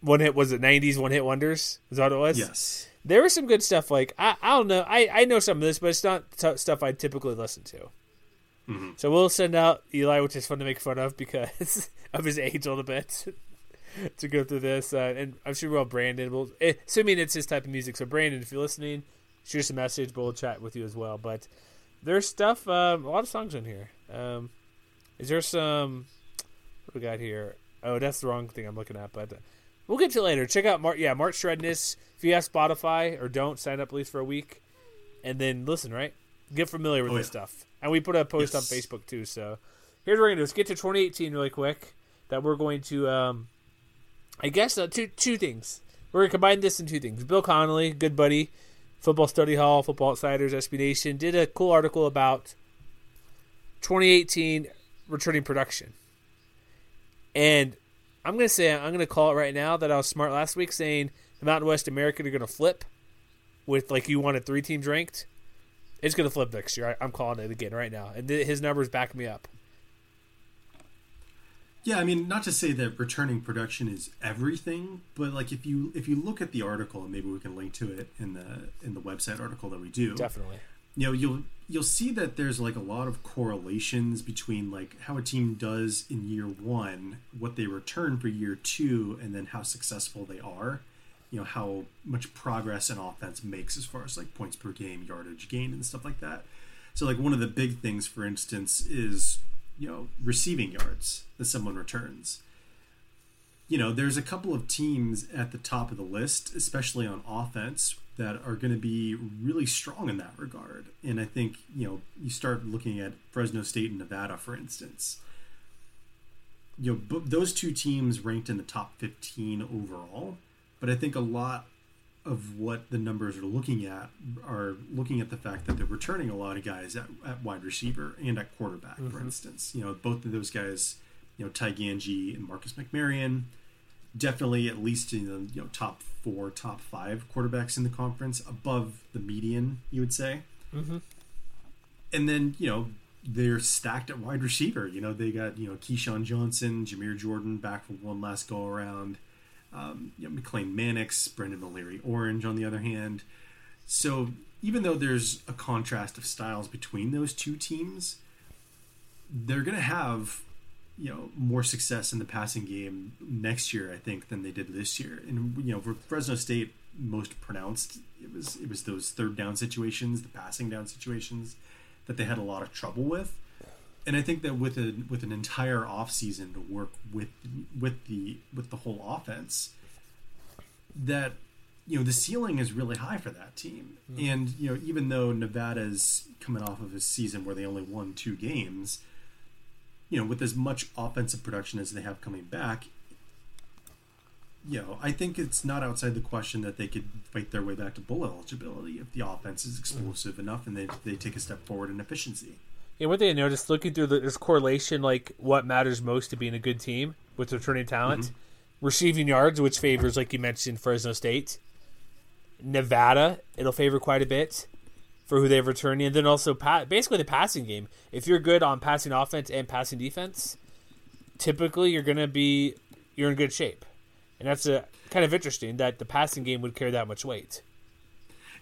One hit was it '90s one hit wonders? Is that what it was? Yes. there was some good stuff. Like I, I don't know. I, I know some of this, but it's not t- stuff I typically listen to. Mhm. So we'll send out Eli, which is fun to make fun of because of his age a little bit, to go through this. Uh, and I'm sure we'll have Brandon. We'll, eh, assuming it's his type of music. So Brandon, if you're listening, shoot us a message. But we'll chat with you as well. But there's stuff. Um, a lot of songs in here. Um, is there some? What we got here? Oh, that's the wrong thing I'm looking at. But we'll get to it later. Check out Mark. Yeah, March Shredness. If you have Spotify or don't, sign up at least for a week, and then listen. Right, get familiar with Oh, this yeah. stuff. And we put a post Yes. on Facebook too. So here's what we're gonna do. Let's get to 2018 really quick. That we're going to, um, I guess, uh, two two things. We're gonna combine this in two things. Bill Connelly, good buddy, Football Study Hall, Football Outsiders, SB Nation, did a cool article about 2018 returning production. And I'm gonna say I'm gonna call it right now that I was smart last week saying the Mountain West American are gonna flip with like you wanted three teams ranked. It's gonna flip next year. I, I'm calling it again right now, and th- his numbers back me up. Yeah, I mean, not to say that returning production is everything, but like if you if you look at the article, and maybe we can link to it in the in the website article that we do. Definitely. you know you'll you'll see that there's like a lot of correlations between like how a team does in year one what they return for year two and then how successful they are you know how much progress an offense makes as far as like points per game yardage gain and stuff like that so like one of the big things for instance is you know receiving yards that someone returns you know, there's a couple of teams at the top of the list, especially on offense, that are going to be really strong in that regard. And I think, you know, you start looking at Fresno State and Nevada, for instance. You know, those two teams ranked in the top 15 overall. But I think a lot of what the numbers are looking at are looking at the fact that they're returning a lot of guys at, at wide receiver and at quarterback, mm-hmm. for instance. You know, both of those guys, you know, Ty Gangi and Marcus McMaryion, definitely at least in the you know top four, top five quarterbacks in the conference, above the median, you would say. Mm-hmm. And then you know they're stacked at wide receiver. You know they got you know KeeSean Johnson, Jamire Jordan back for one last go around um, you know, McLane Mannix, Brendan O'Leary Orange, on the other hand. So even though there's a contrast of styles between those two teams, they're going to have you know more success in the passing game next year, I think, than they did this year. And you know, for Fresno State, most pronounced it was it was those third down situations, the passing down situations that they had a lot of trouble with and I think that with a with an entire off season to work with with the with the whole offense, that you know the ceiling is really high for that team. Mm-hmm. And you know even though Nevada's coming off of a season where they only won two games, you know with as much offensive production as they have coming back, you know I think it's not outside the question that they could fight their way back to bowl eligibility if the offense is explosive mm-hmm. enough and they they take a step forward in efficiency. And thing I noticed looking through the, this correlation, like what matters most to being a good team with returning talent, mm-hmm. receiving yards, which favors, like you mentioned, Fresno State, Nevada, it'll favor quite a bit for who they've returning, and then also pa- basically the passing game. If you're good on passing offense and passing defense, typically you're going to be you're in good shape, and that's a kind of interesting that the passing game would carry that much weight.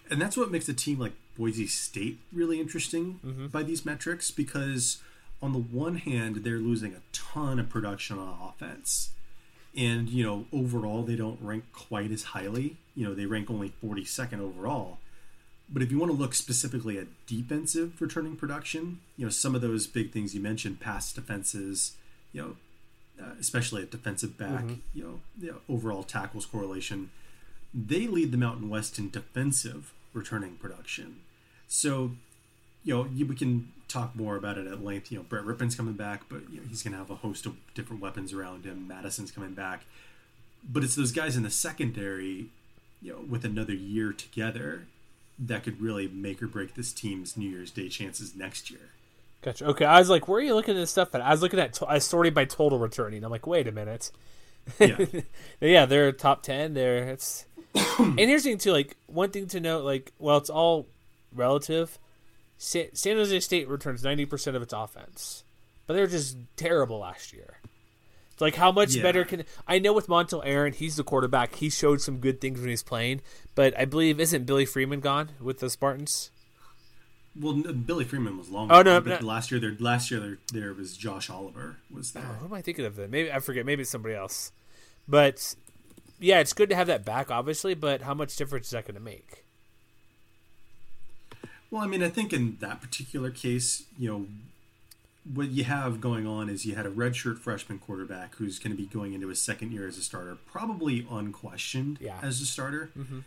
And that's what makes a team like Boise State really interesting mm-hmm. by these metrics because on the one hand they're losing a ton of production on offense and you know overall they don't rank quite as highly you know they rank only 42nd overall but if you want to look specifically at defensive returning production you know some of those big things you mentioned pass defenses you know uh, especially at defensive back mm-hmm. you, know, you know overall tackles correlation they lead the mountain west in defensive returning production. So, you know, we can talk more about it at length. You know, Brett Rypien's coming back, but you know, he's going to have a host of different weapons around him. Mattison's coming back, but it's those guys in the secondary, you know, with another year together, that could really make or break this team's New Year's Day chances next year. Gotcha. Okay, I was like, where are you looking at this stuff? At I was looking at I sorted by total returning. I'm like, wait a minute. Yeah, yeah, they're top ten. There, it's and here's the thing too. Like one thing to note, like well, it's all relative. San, San Jose State returns ninety percent of its offense, but they're just terrible last year. It's like how much yeah. better can I know with Montel Aaron? He's the quarterback. He showed some good things when he's playing, but I believe isn't Billy Freeman gone with the Spartans? Well, Billy Freeman was long. Oh no! But last year, there last year there there was Josh Oliver was there. Oh, who am I thinking of? Then maybe I forget. Maybe it's somebody else. But yeah, it's good to have that back, obviously, but how much difference is that going to make? Well, I mean, I think in that particular case, you know, what you have going on is you had a redshirt freshman quarterback who's going to be going into his second year as a starter, probably unquestioned yeah. as a starter. Mm-hmm.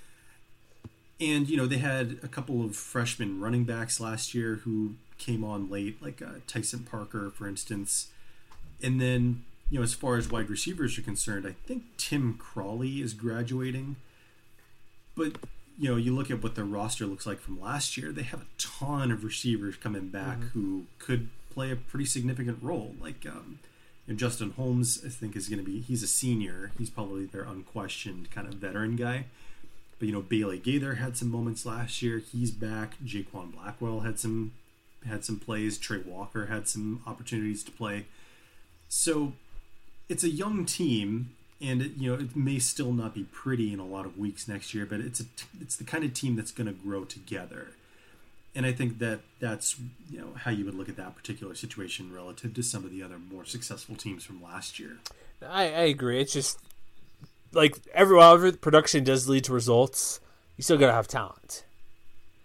And, you know, they had a couple of freshman running backs last year who came on late, like uh, Tyson Parker, for instance. And then you know, as far as wide receivers are concerned, I think Tim Crawley is graduating. But, you know, you look at what their roster looks like from last year, they have a ton of receivers coming back mm-hmm. who could play a pretty significant role. Like, um, you know, Justin Holmes, I think, is going to be, he's a senior. He's probably their unquestioned kind of veteran guy. But, you know, Bailey Gaither had some moments last year. He's back. Jaquan Blackwell had some had some plays. Trey Walker had some opportunities to play. So it's a young team, and it, you know it may still not be pretty in a lot of weeks next year, but it's a it's the kind of team that's going to grow together. And I think that that's you know how you would look at that particular situation relative to some of the other more successful teams from last year. I, I agree. It's just like every while production does lead to results, you still gotta have talent.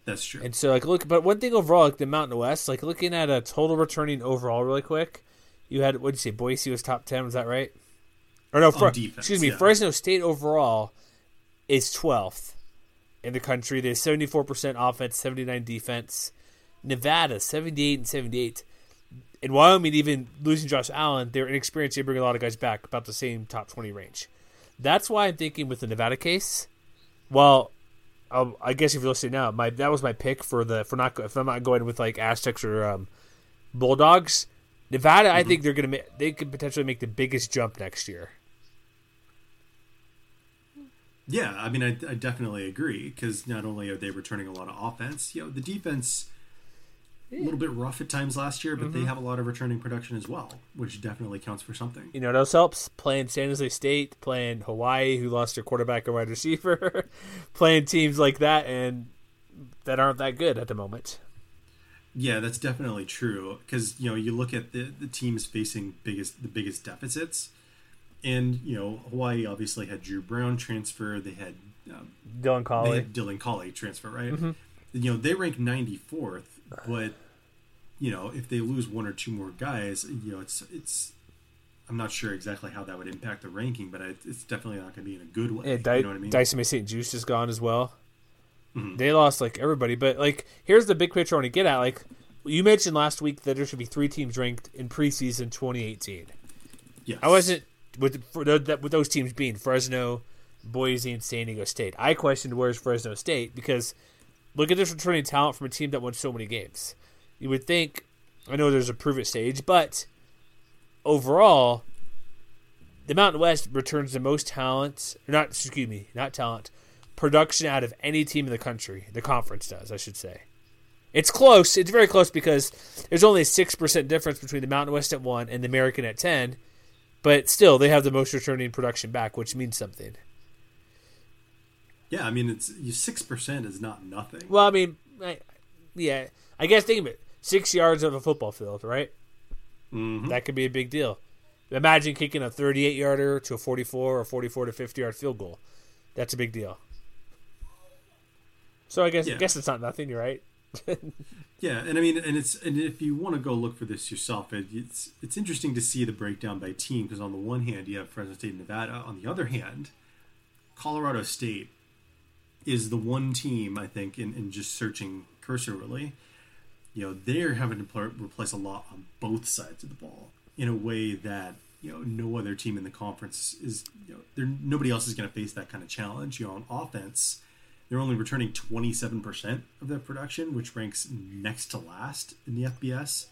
That's true. And so like look, but one thing overall, like the Mountain West, like looking at a total returning overall, really quick, you had what did you say? Boise was top ten. Was that right? Or no? Defense, excuse me. Yeah. Fresno State overall is twelfth in the country. They have seventy four percent offense, seventy nine defense. Nevada seventy eight and seventy eight. In Wyoming, even losing Josh Allen, they're inexperienced. They bring a lot of guys back, about the same top twenty range. That's why I'm thinking with the Nevada case, Well, I'll, I guess if you're listening now, my that was my pick for the for not if I'm not going with like Aztecs or um, Bulldogs. Nevada, I mm-hmm. think they're gonna make, they could potentially make the biggest jump next year. Yeah, I mean, I, I definitely agree because not only are they returning a lot of offense, you know, the defense a little bit rough at times last year, but they mm-hmm. have a lot of returning production as well, which definitely counts for something. You know, those helps playing San Jose State, playing Hawaii, who lost their quarterback and wide receiver, playing teams like that and that aren't that good at the moment. Yeah, that's definitely true because you know you look at the the teams facing biggest the biggest deficits, and you know Hawaii obviously had Dru Brown transfer. They had um, Dylan they had Dylan Collie transfer, right? You know they rank ninety fourth, but you know if they lose one or two more guys, you know it's it's. I'm not sure exactly how that would impact the ranking, but it's definitely not going to be in a good way. Yeah, Dy- you know what I mean? Diocemy Saint Juste is gone as well. Mm-hmm. They lost like everybody, but like here's the big picture I want to get at. Like you mentioned last week that there should be three teams ranked in preseason 2018. yes. I wasn't with for those, that, with those teams being Fresno, Boise, and San Diego State. I questioned where's Fresno State because look at this returning talent from a team that won so many games. You would think I know there's a prove it stage, but overall, the Mountain West returns the most talent. Not excuse me, not talent, production out of any team in the country. The conference does, I should say. It's close. It's very close because there's only a six percent difference between the Mountain West at one and the American at ten, but still they have the most returning production back, which means something. Yeah, I mean it's six percent is not nothing. Well, I mean, I, yeah, I guess think of it: six yards of a football field, right? Mhm. That could be a big deal. Imagine kicking a 38 yarder to a 44 or 44 to 50 yard field goal. That's a big deal. So I guess I guess it's not nothing. You're right. Yeah, and I mean, and it's and if you want to go look for this yourself, it, it's it's interesting to see the breakdown by team because on the one hand you have Fresno State and Nevada, on the other hand, Colorado State is the one team I think in, in just searching cursorily, you know, they're having to pl- replace a lot on both sides of the ball in a way that you know no other team in the conference is. You know, there nobody else is going to face that kind of challenge. You know, on offense they're only returning 27% of their production, which ranks next to last in the FBS.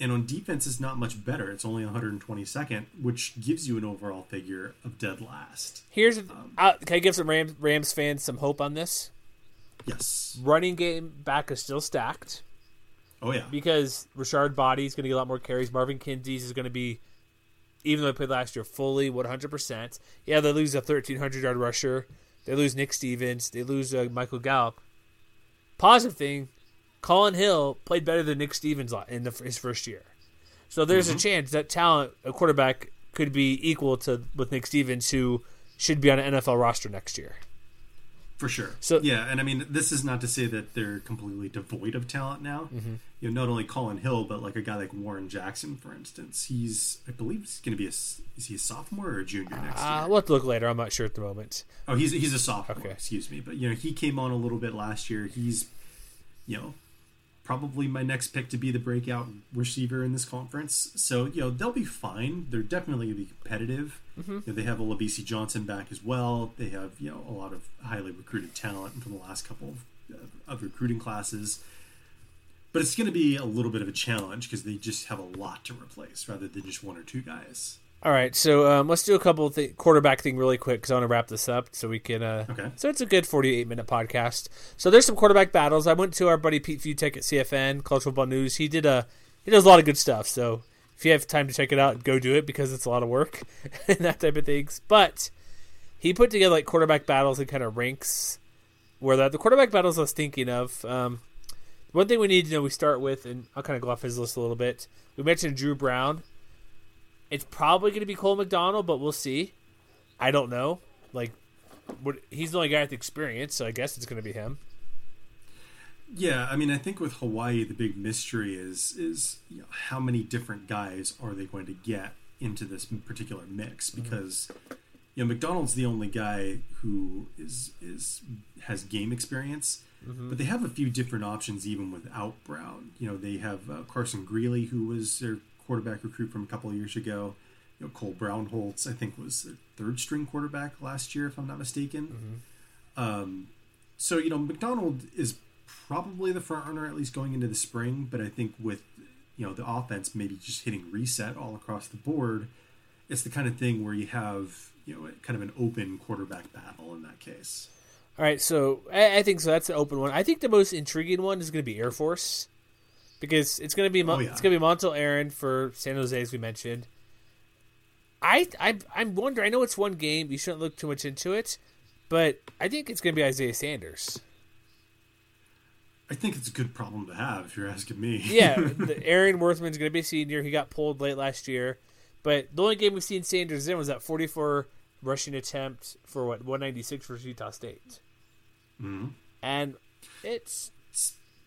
And on defense, it's not much better. It's only 122nd, which gives you an overall figure of dead last. Here's uh, can I give some Rams, Rams fans some hope on this? Yes. Running game back is still stacked Oh, yeah. because Richard Body is going to get a lot more carries. Marvin Kinsey's is going to be, even though he played last year, fully 100%. Yeah, they lose a 1,300 yard rusher. They lose Nick Stevens. They lose uh, Michael Gallup. Positive thing, Collin Hill played better than Nick Stevens in the, his first year. So there's a chance that talent, a quarterback, could be equal to with Nick Stevens, who should be on an NFL roster next year. For sure. So- yeah, and I mean, this is not to say that they're completely devoid of talent now. Mm-hmm. You know, not only Collin Hill, but like a guy like Warren Jackson, for instance. He's, I believe, he's going to be a, is he a sophomore or a junior next Uh, year? we'll have to look later. I'm not sure at the moment. Oh, he's he's a sophomore. Okay. Excuse me, but you know he came on a little bit last year. He's, you know, probably my next pick to be the breakout receiver in this conference. So you know they'll be fine. They're definitely going to be competitive. Mm-hmm. You know, they have Olabisi Johnson back as well. They have you know a lot of highly recruited talent from the last couple of, uh, of recruiting classes. But it's going to be a little bit of a challenge because they just have a lot to replace rather than just one or two guys. All right, so um, let's do a couple of th- quarterback thing really quick because I want to wrap this up so we can. Uh, Okay. So it's a good 48 minute podcast. So there's some quarterback battles. I went to our buddy Pete Fiutak at CFN College Football News. He did a he does a lot of good stuff. So if you have time to check it out, go do it because it's a lot of work and that type of things. But he put together like quarterback battles and kind of ranks where the, the quarterback battles I was thinking of. Um, one thing we need to know we start with, and I'll kind of go off his list a little bit. We mentioned Dru Brown. It's probably going to be Cole McDonald, but we'll see. I don't know. Like, what, he's the only guy with experience, so I guess it's going to be him. Yeah, I mean, I think with Hawaii, the big mystery is is you know, how many different guys are they going to get into this particular mix? Because you know, McDonald's the only guy who is is has game experience, but they have a few different options even without Brown. You know, they have uh, Carson Greeley, who was their quarterback recruit from a couple of years ago. You know, Cole Brownholtz, I think, was their third string quarterback last year, if I'm not mistaken. Um, So you know, McDonald is probably the front runner at least going into the spring, but I think with you know the offense maybe just hitting reset all across the board, it's the kind of thing where you have you know kind of an open quarterback battle in that case. All right, so I, I think so. That's an open one. I think the most intriguing one is going to be Air Force because it's going to be Mon- Oh, yeah. it's going to be Montel Aaron for San Jose as we mentioned. I I I'm wondering. I know it's one game. You shouldn't look too much into it, but I think it's going to be Isaiah Sanders. I think it's a good problem to have if you're asking me. Yeah, the, Arion Worthman's going to be a senior. He got pulled late last year, but the only game we've seen Sanders in was that 44 rushing attempt for what 196 versus Utah State, Mhm. and it's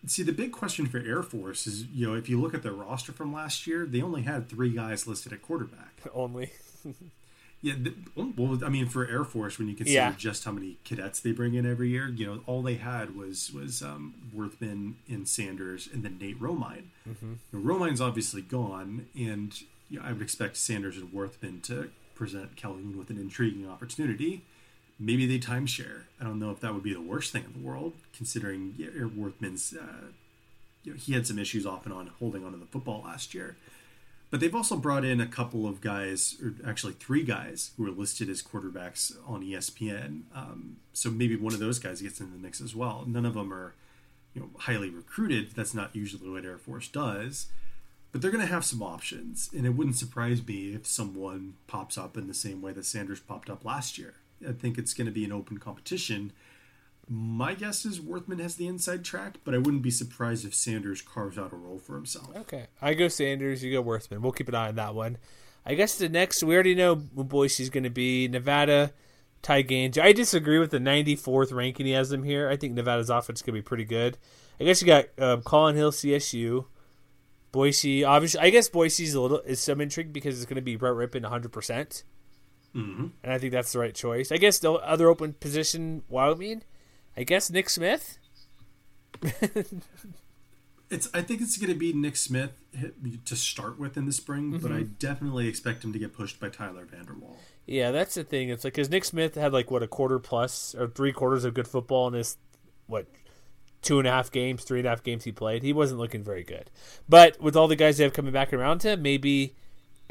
See, the big question for Air Force is, you know, if you look at their roster from last year, they only had three guys listed at quarterback. only Yeah, the, well, I mean, for Air Force, when you consider Yeah. just how many cadets they bring in every year, you know, all they had was was um, Worthman and Sanders, and then Nate Romine. Mm-hmm. Romine's obviously gone, and you know, I would expect Sanders and Worthman to present Calhoun with an intriguing opportunity. Maybe they timeshare. I don't know if that would be the worst thing in the world, considering Worthman's. Uh, you know, he had some issues off and on holding onto the football last year. But they've also brought in a couple of guys, or actually three guys, who are listed as quarterbacks on ESPN. Um, so maybe one of those guys gets in the mix as well. None of them are, you know, highly recruited. That's not usually what Air Force does. But they're going to have some options, and it wouldn't surprise me if someone pops up in the same way that Sanders popped up last year. I think it's going to be an open competition. My guess is Worthman has the inside track, but I wouldn't be surprised if Sanders carves out a role for himself. okay. I go Sanders, you go Worthman. We'll keep an eye on that one. I guess the next we already know who Boise's going to be Nevada. Ty Gangi. I disagree with the 94th ranking he has them here. I think Nevada's offense could be pretty good. I guess you got um, Collin Hill, CSU, Boise. Obviously, I guess Boise's a little is some intrigue because it's going to be Brett Rypien 100, percent hmm and I think that's the right choice. I guess the other open position, Wyoming. I guess Nick Smith. It's. I think it's going to be Nick Smith to start with in the spring, but I definitely expect him to get pushed by Tyler Vander Waal. Yeah, that's the thing. It's like because Nick Smith had like what a quarter plus or three quarters of good football in his what two and a half games, three and a half games he played. He wasn't looking very good. But with all the guys they have coming back around him, maybe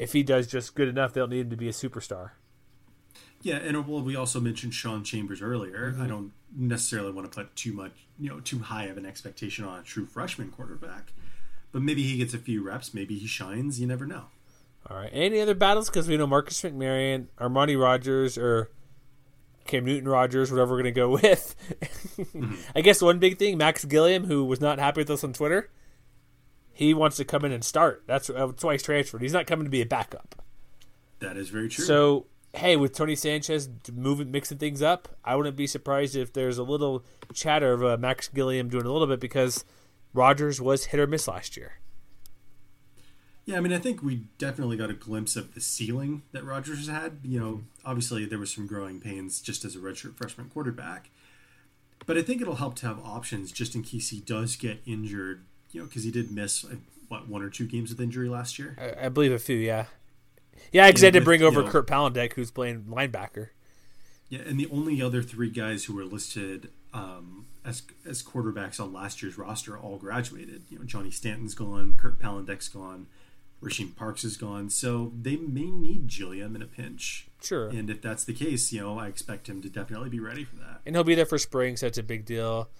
if he does just good enough, they'll need him to be a superstar. Yeah, and uh, well, we also mentioned Sean Chambers earlier. I mm-hmm. don't necessarily want to put too much, you know, too high of an expectation on a true freshman quarterback, but maybe he gets a few reps. Maybe he shines. You never know. All right. Any other battles? Because we know Marcus McMaryion, Armani Rogers, or Cam Newton Rogers, whatever we're going to go with. Mm-hmm. I guess one big thing, Max Gilliam, who was not happy with us on Twitter, he wants to come in and start. That's, uh, that's why he's transferred. He's not coming to be a backup. That is very true. So, hey, with Tony Sanchez moving, mixing things up, I wouldn't be surprised if there's a little chatter of uh, Max Gilliam doing a little bit because Rogers was hit or miss last year. Yeah, I mean, I think we definitely got a glimpse of the ceiling that Rogers has had. You know, obviously there was some growing pains just as a redshirt freshman quarterback, but I think it'll help to have options just in case he does get injured. You know, because he did miss uh, what one or two games with injury last year. I, I believe a few, yeah. Yeah, because they had to bring you over know- Kurt Palandech, who's playing linebacker. Yeah, and the only other three guys who were listed um, as as quarterbacks on last year's roster all graduated. You know, Johnny Stanton's gone, Kurt Palandech's gone, Rasheem Parks is gone. So they may need Gilliam in a pinch. Sure. And if that's the case, you know, I expect him to definitely be ready for that. And he'll be there for spring, so it's a big deal.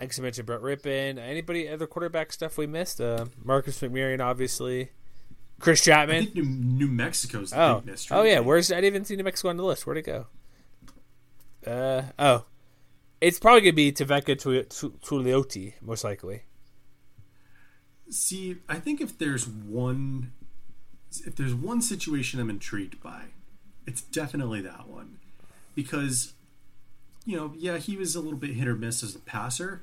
Like I mentioned, Brett Rypien. Anybody other quarterback stuff we missed? Uh, Marcus McMaryion, obviously. Chris I Chapman. think New, New Mexico's the Oh, big mystery. oh yeah. Where's I didn't even see New Mexico on the list. Where'd it go? Uh oh, it's probably gonna be Tevaka Tuioti, most likely. See, I think if there's one, if there's one situation I'm intrigued by, it's definitely that one, because, you know, yeah, he was a little bit hit or miss as a passer,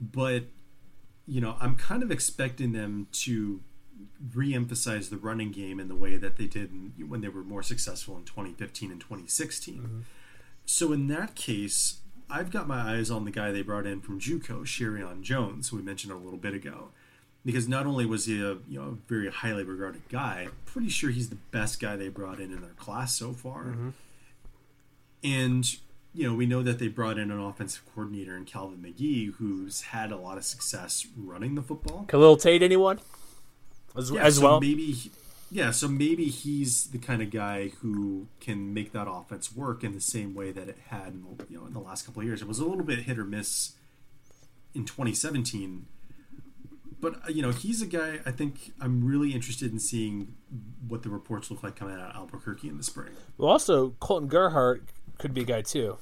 but, you know, I'm kind of expecting them to re-emphasize the running game in the way that they did in, when they were more successful in 2015 and 2016. Mm-hmm. So in that case, I've got my eyes on the guy they brought in from JUCO, Sheriron Jones, who we mentioned a little bit ago because not only was he a you know a very highly regarded guy, pretty sure he's the best guy they brought in in their class so far. Mm-hmm. And you know, we know that they brought in an offensive coordinator in Calvin Magee, who's had a lot of success running the football. Khalil Tate, anyone? As, Yeah, as so well? maybe, he- yeah, so maybe he's the kind of guy who can make that offense work in the same way that it had, in the, you know, in the last couple of years. It was a little bit hit or miss in 2017, but uh, you know, he's a guy. I think I'm really interested in seeing what the reports look like coming out of Albuquerque in the spring. Well, also, Coltin Gerhart could be a guy, too.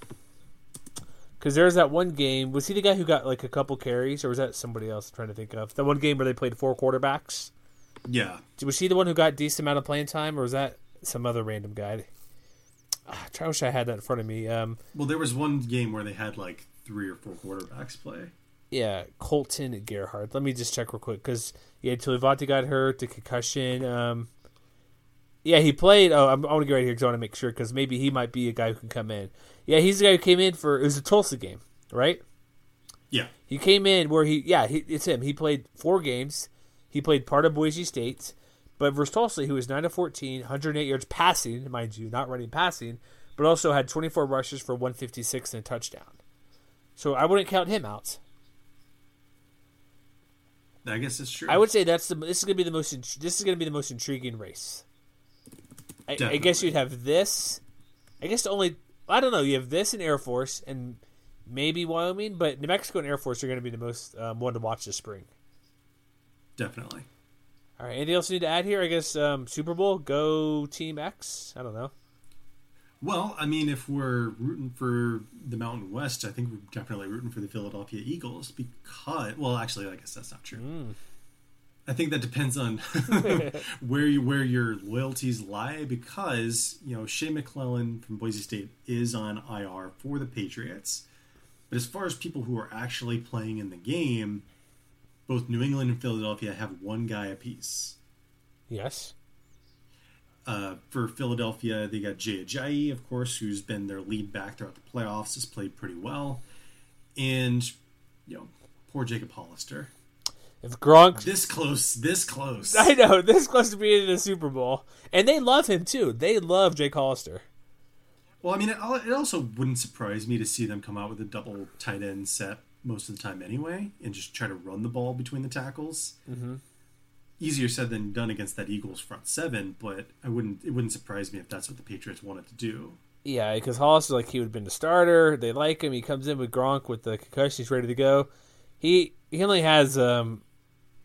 Because there's that one game. Was he the guy who got like a couple carries, or was that somebody else I'm trying to think of? That one game where they played four quarterbacks? Yeah, Was she the one who got decent amount of playing time, or was that some other random guy? Ah, I wish I had that in front of me. Um, well, there was one game where they had like three or four quarterbacks play. yeah, Coltin Gerhart. Let me just check real quick because yeah, Tulivati got hurt, the concussion. Um, yeah, he played. Oh, I'm, I want to get right here because I want to make sure because maybe he might be a guy who can come in. Yeah, he's the guy who came in for it was a Tulsa game, right? Yeah, He came in where he yeah he, it's him. He played four games. He played part of Boise State, but versus Tulsa, he was nine to 14, 108 yards passing, mind you, not running passing, but also had 24 rushes for 156 and a touchdown. So I wouldn't count him out. I guess it's true. I would say that's the this is gonna be the most this is gonna be the most intriguing race. I, I guess you'd have this. I guess the only I don't know. You have this in Air Force and maybe Wyoming, but New Mexico and Air Force are going to be the most um, one to watch this spring. Definitely. All right. Anything else you need to add here? I guess um, Super Bowl go Team X. I don't know. Well, I mean, if we're rooting for the Mountain West, I think we're definitely rooting for the Philadelphia Eagles because, well, actually, I guess that's not true. Mm. I think that depends on where you where your loyalties lie because you know Shea McClellin from Boise State is on IR for the Patriots, but as far as people who are actually playing in the game, both New England and Philadelphia have one guy apiece. Yes. Uh, for Philadelphia, they got Jay Ajayi, of course, who's been their lead back throughout the playoffs, has played pretty well, and you know, poor Jacob Hollister, If Gronk, this close, this close. I know this close to being in the Super Bowl, and they love him too. They love Jake Hollister. Well, I mean, it, it also wouldn't surprise me to see them come out with a double tight end set most of the time anyway, and just try to run the ball between the tackles. Mm-hmm. Easier said than done against that Eagles front seven, but I wouldn't. It wouldn't surprise me if that's what the Patriots wanted to do. Yeah, because Hollis is like he would have been the starter. They like him. He comes in with Gronk with the concussion. He's ready to go. He he only has um,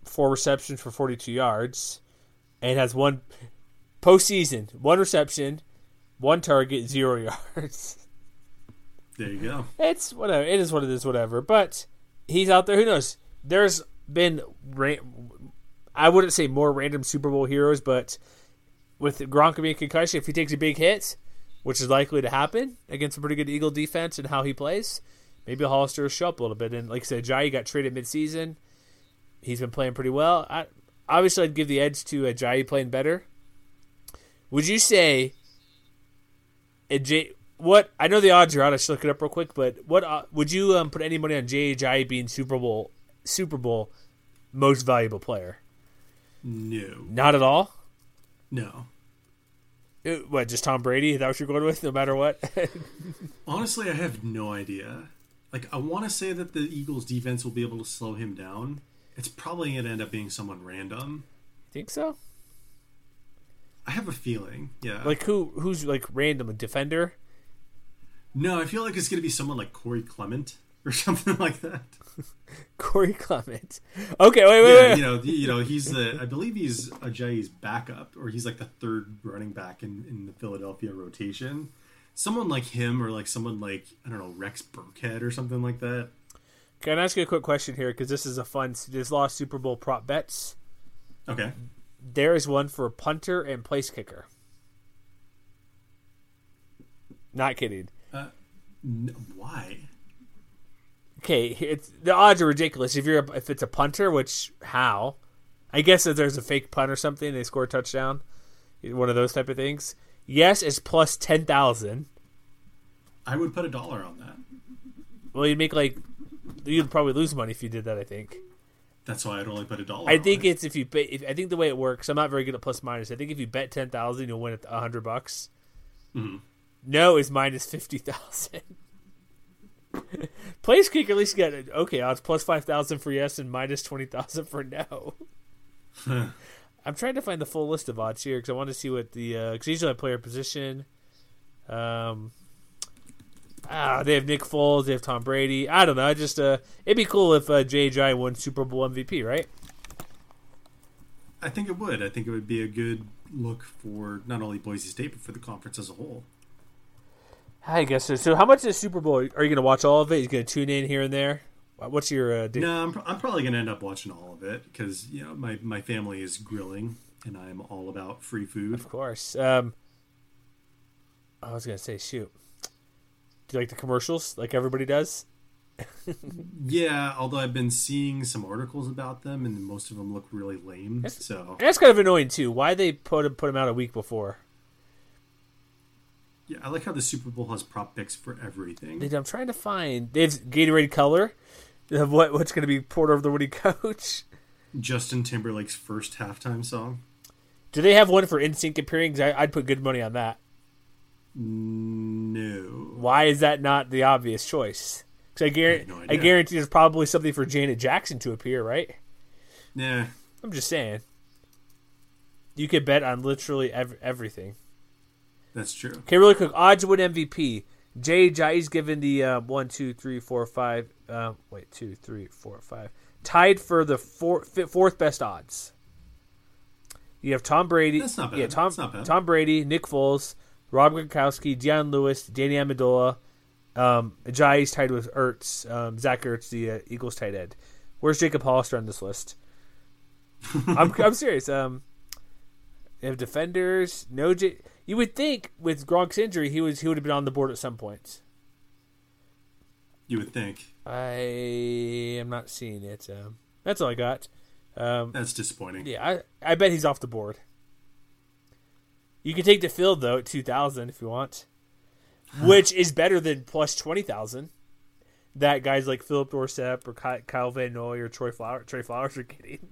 four receptions for 42 yards, and has one postseason, one reception, one target, zero yards. There you go. It's whatever. It is what it is. Whatever. But he's out there. Who knows? There's been, I wouldn't say more random Super Bowl heroes, but with Gronk being concussion, if he takes a big hit, which is likely to happen against a pretty good Eagle defense and how he plays, maybe Hollister will show up a little bit. And like I said, Jai got traded midseason. He's been playing pretty well. I, obviously, I'd give the edge to uh, Ajayi playing better. Would you say Aj- what I know the odds are out. I should look it up real quick. But what uh, would you um, put any money on Ajayi being Super Bowl Super Bowl most valuable player? No, Not at all. no. Uh, What just Tom Brady? Is that what you're going with? No matter what. Honestly, I have no idea. Like, I want to say that the Eagles' defense will be able to slow him down. It's probably going to end up being someone random. Think so? I have a feeling. Yeah. Like who? Who's like random a defender? No, I feel like it's going to be someone like Corey Clement or something like that. Corey Clement. Okay, wait, wait, Yeah, wait. you know, you know, he's the. I believe he's Ajayi's backup, or he's like the third running back in in the Philadelphia rotation. Someone like him, or like someone like I don't know Rex Burkhead or something like that. Can I ask you a quick question here? Because this is a fun. This lost Super Bowl prop bets. Okay. There is one for punter and place kicker. Not kidding. N- why? okay, it's the odds are ridiculous. If you're a, if it's a punter, which how? I guess if there's a fake punt or something, they score a touchdown. One of those type of things. Yes, it's plus ten thousand. I would put a dollar on that. Well, you'd make like you'd probably lose money if you did that. I think. That's why I'd only put a dollar. I on think it. it's if you bet. If, I think the way it works. I'm not very good at plus minus. I think if you bet ten thousand, you'll win at a hundred bucks. Mhm. No is minus fifty thousand. Place Kick at least get okay odds plus five thousand for yes and minus twenty thousand for no. I'm trying to find the full list of odds here because I want to see what the because usually I player position. Um, ah, they have Nick Foles, they have Tom Brady. I don't know. I just uh, it'd be cool if uh, JJ won Super Bowl MVP, right? I think it would. I think it would be a good look for not only Boise State but for the conference as a whole. I guess so. So, how much is Super Bowl? Are you going to watch all of it? Are you going to tune in here and there? What's your? Uh, no, I'm, I'm probably going to end up watching all of it because you know my my family is grilling and I'm all about free food. Of course. Um, I was going to say, shoot. Do you like the commercials like everybody does? yeah, although I've been seeing some articles about them, and most of them look really lame. That's, so that's kind of annoying too. Why they put put them out a week before? Yeah, I like how the Super Bowl has prop picks for everything. I'm trying to find. They have Gatorade color. Of what what's going to be poured over the Woody coach? Justin Timberlake's first halftime song. Do they have one for NSYNC appearing? I, I'd put good money on that. No. Why is that not the obvious choice? Because I, guarantee, I, no I guarantee there's probably something for Janet Jackson to appear, right? Nah. I'm just saying. You could bet on literally ev- everything. That's true. Okay, really quick. Odds to win MVP. Jay Jai's given the uh, one, two, three, four, five. Uh, wait, two, three, four, five. Tied for the four, fourth best odds. You have Tom Brady. That's not bad. Yeah, Tom, not bad. Tom Brady, Nick Foles, Rob Gronkowski, Dion Lewis, Danny Amendola. Um, Jai's tied with Ertz. Um, Zach Ertz, the uh, Eagles tight end. Where's Jacob Hollister on this list? I'm, I'm serious. Um, they have defenders. No J. You would think with Gronk's injury, he was he would have been on the board at some point. You would think. I am not seeing it. Um, that's all I got. Um, that's disappointing. Yeah, I I bet he's off the board. You can take the field though at two thousand if you want, which is better than plus twenty thousand. That guys like Philip Dorsett or Kyle Van Noy or Troy Flowers, Trey Flowers are getting.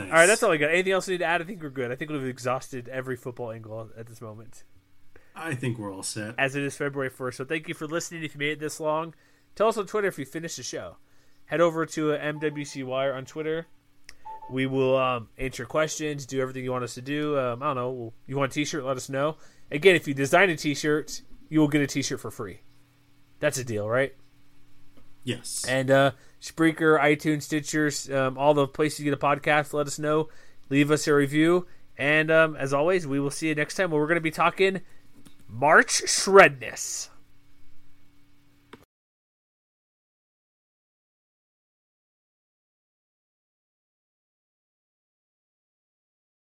Nice. All right, that's all I got. Anything else we need to add? I think we're good. I think we've exhausted every football angle at this moment. I think we're all set. As it is February 1st. So thank you for listening. If you made it this long, tell us on Twitter if you finished the show. Head over to MWC Wire on Twitter. We will um, answer questions, do everything you want us to do. Um, I don't know. You want a t shirt? Let us know. Again, if you design a t shirt, you will get a t shirt for free. That's a deal, right? Yes. And uh, Spreaker, iTunes, Stitchers, um, all the places you get a podcast, let us know. Leave us a review. And um, as always, we will see you next time where we're going to be talking March Shredness.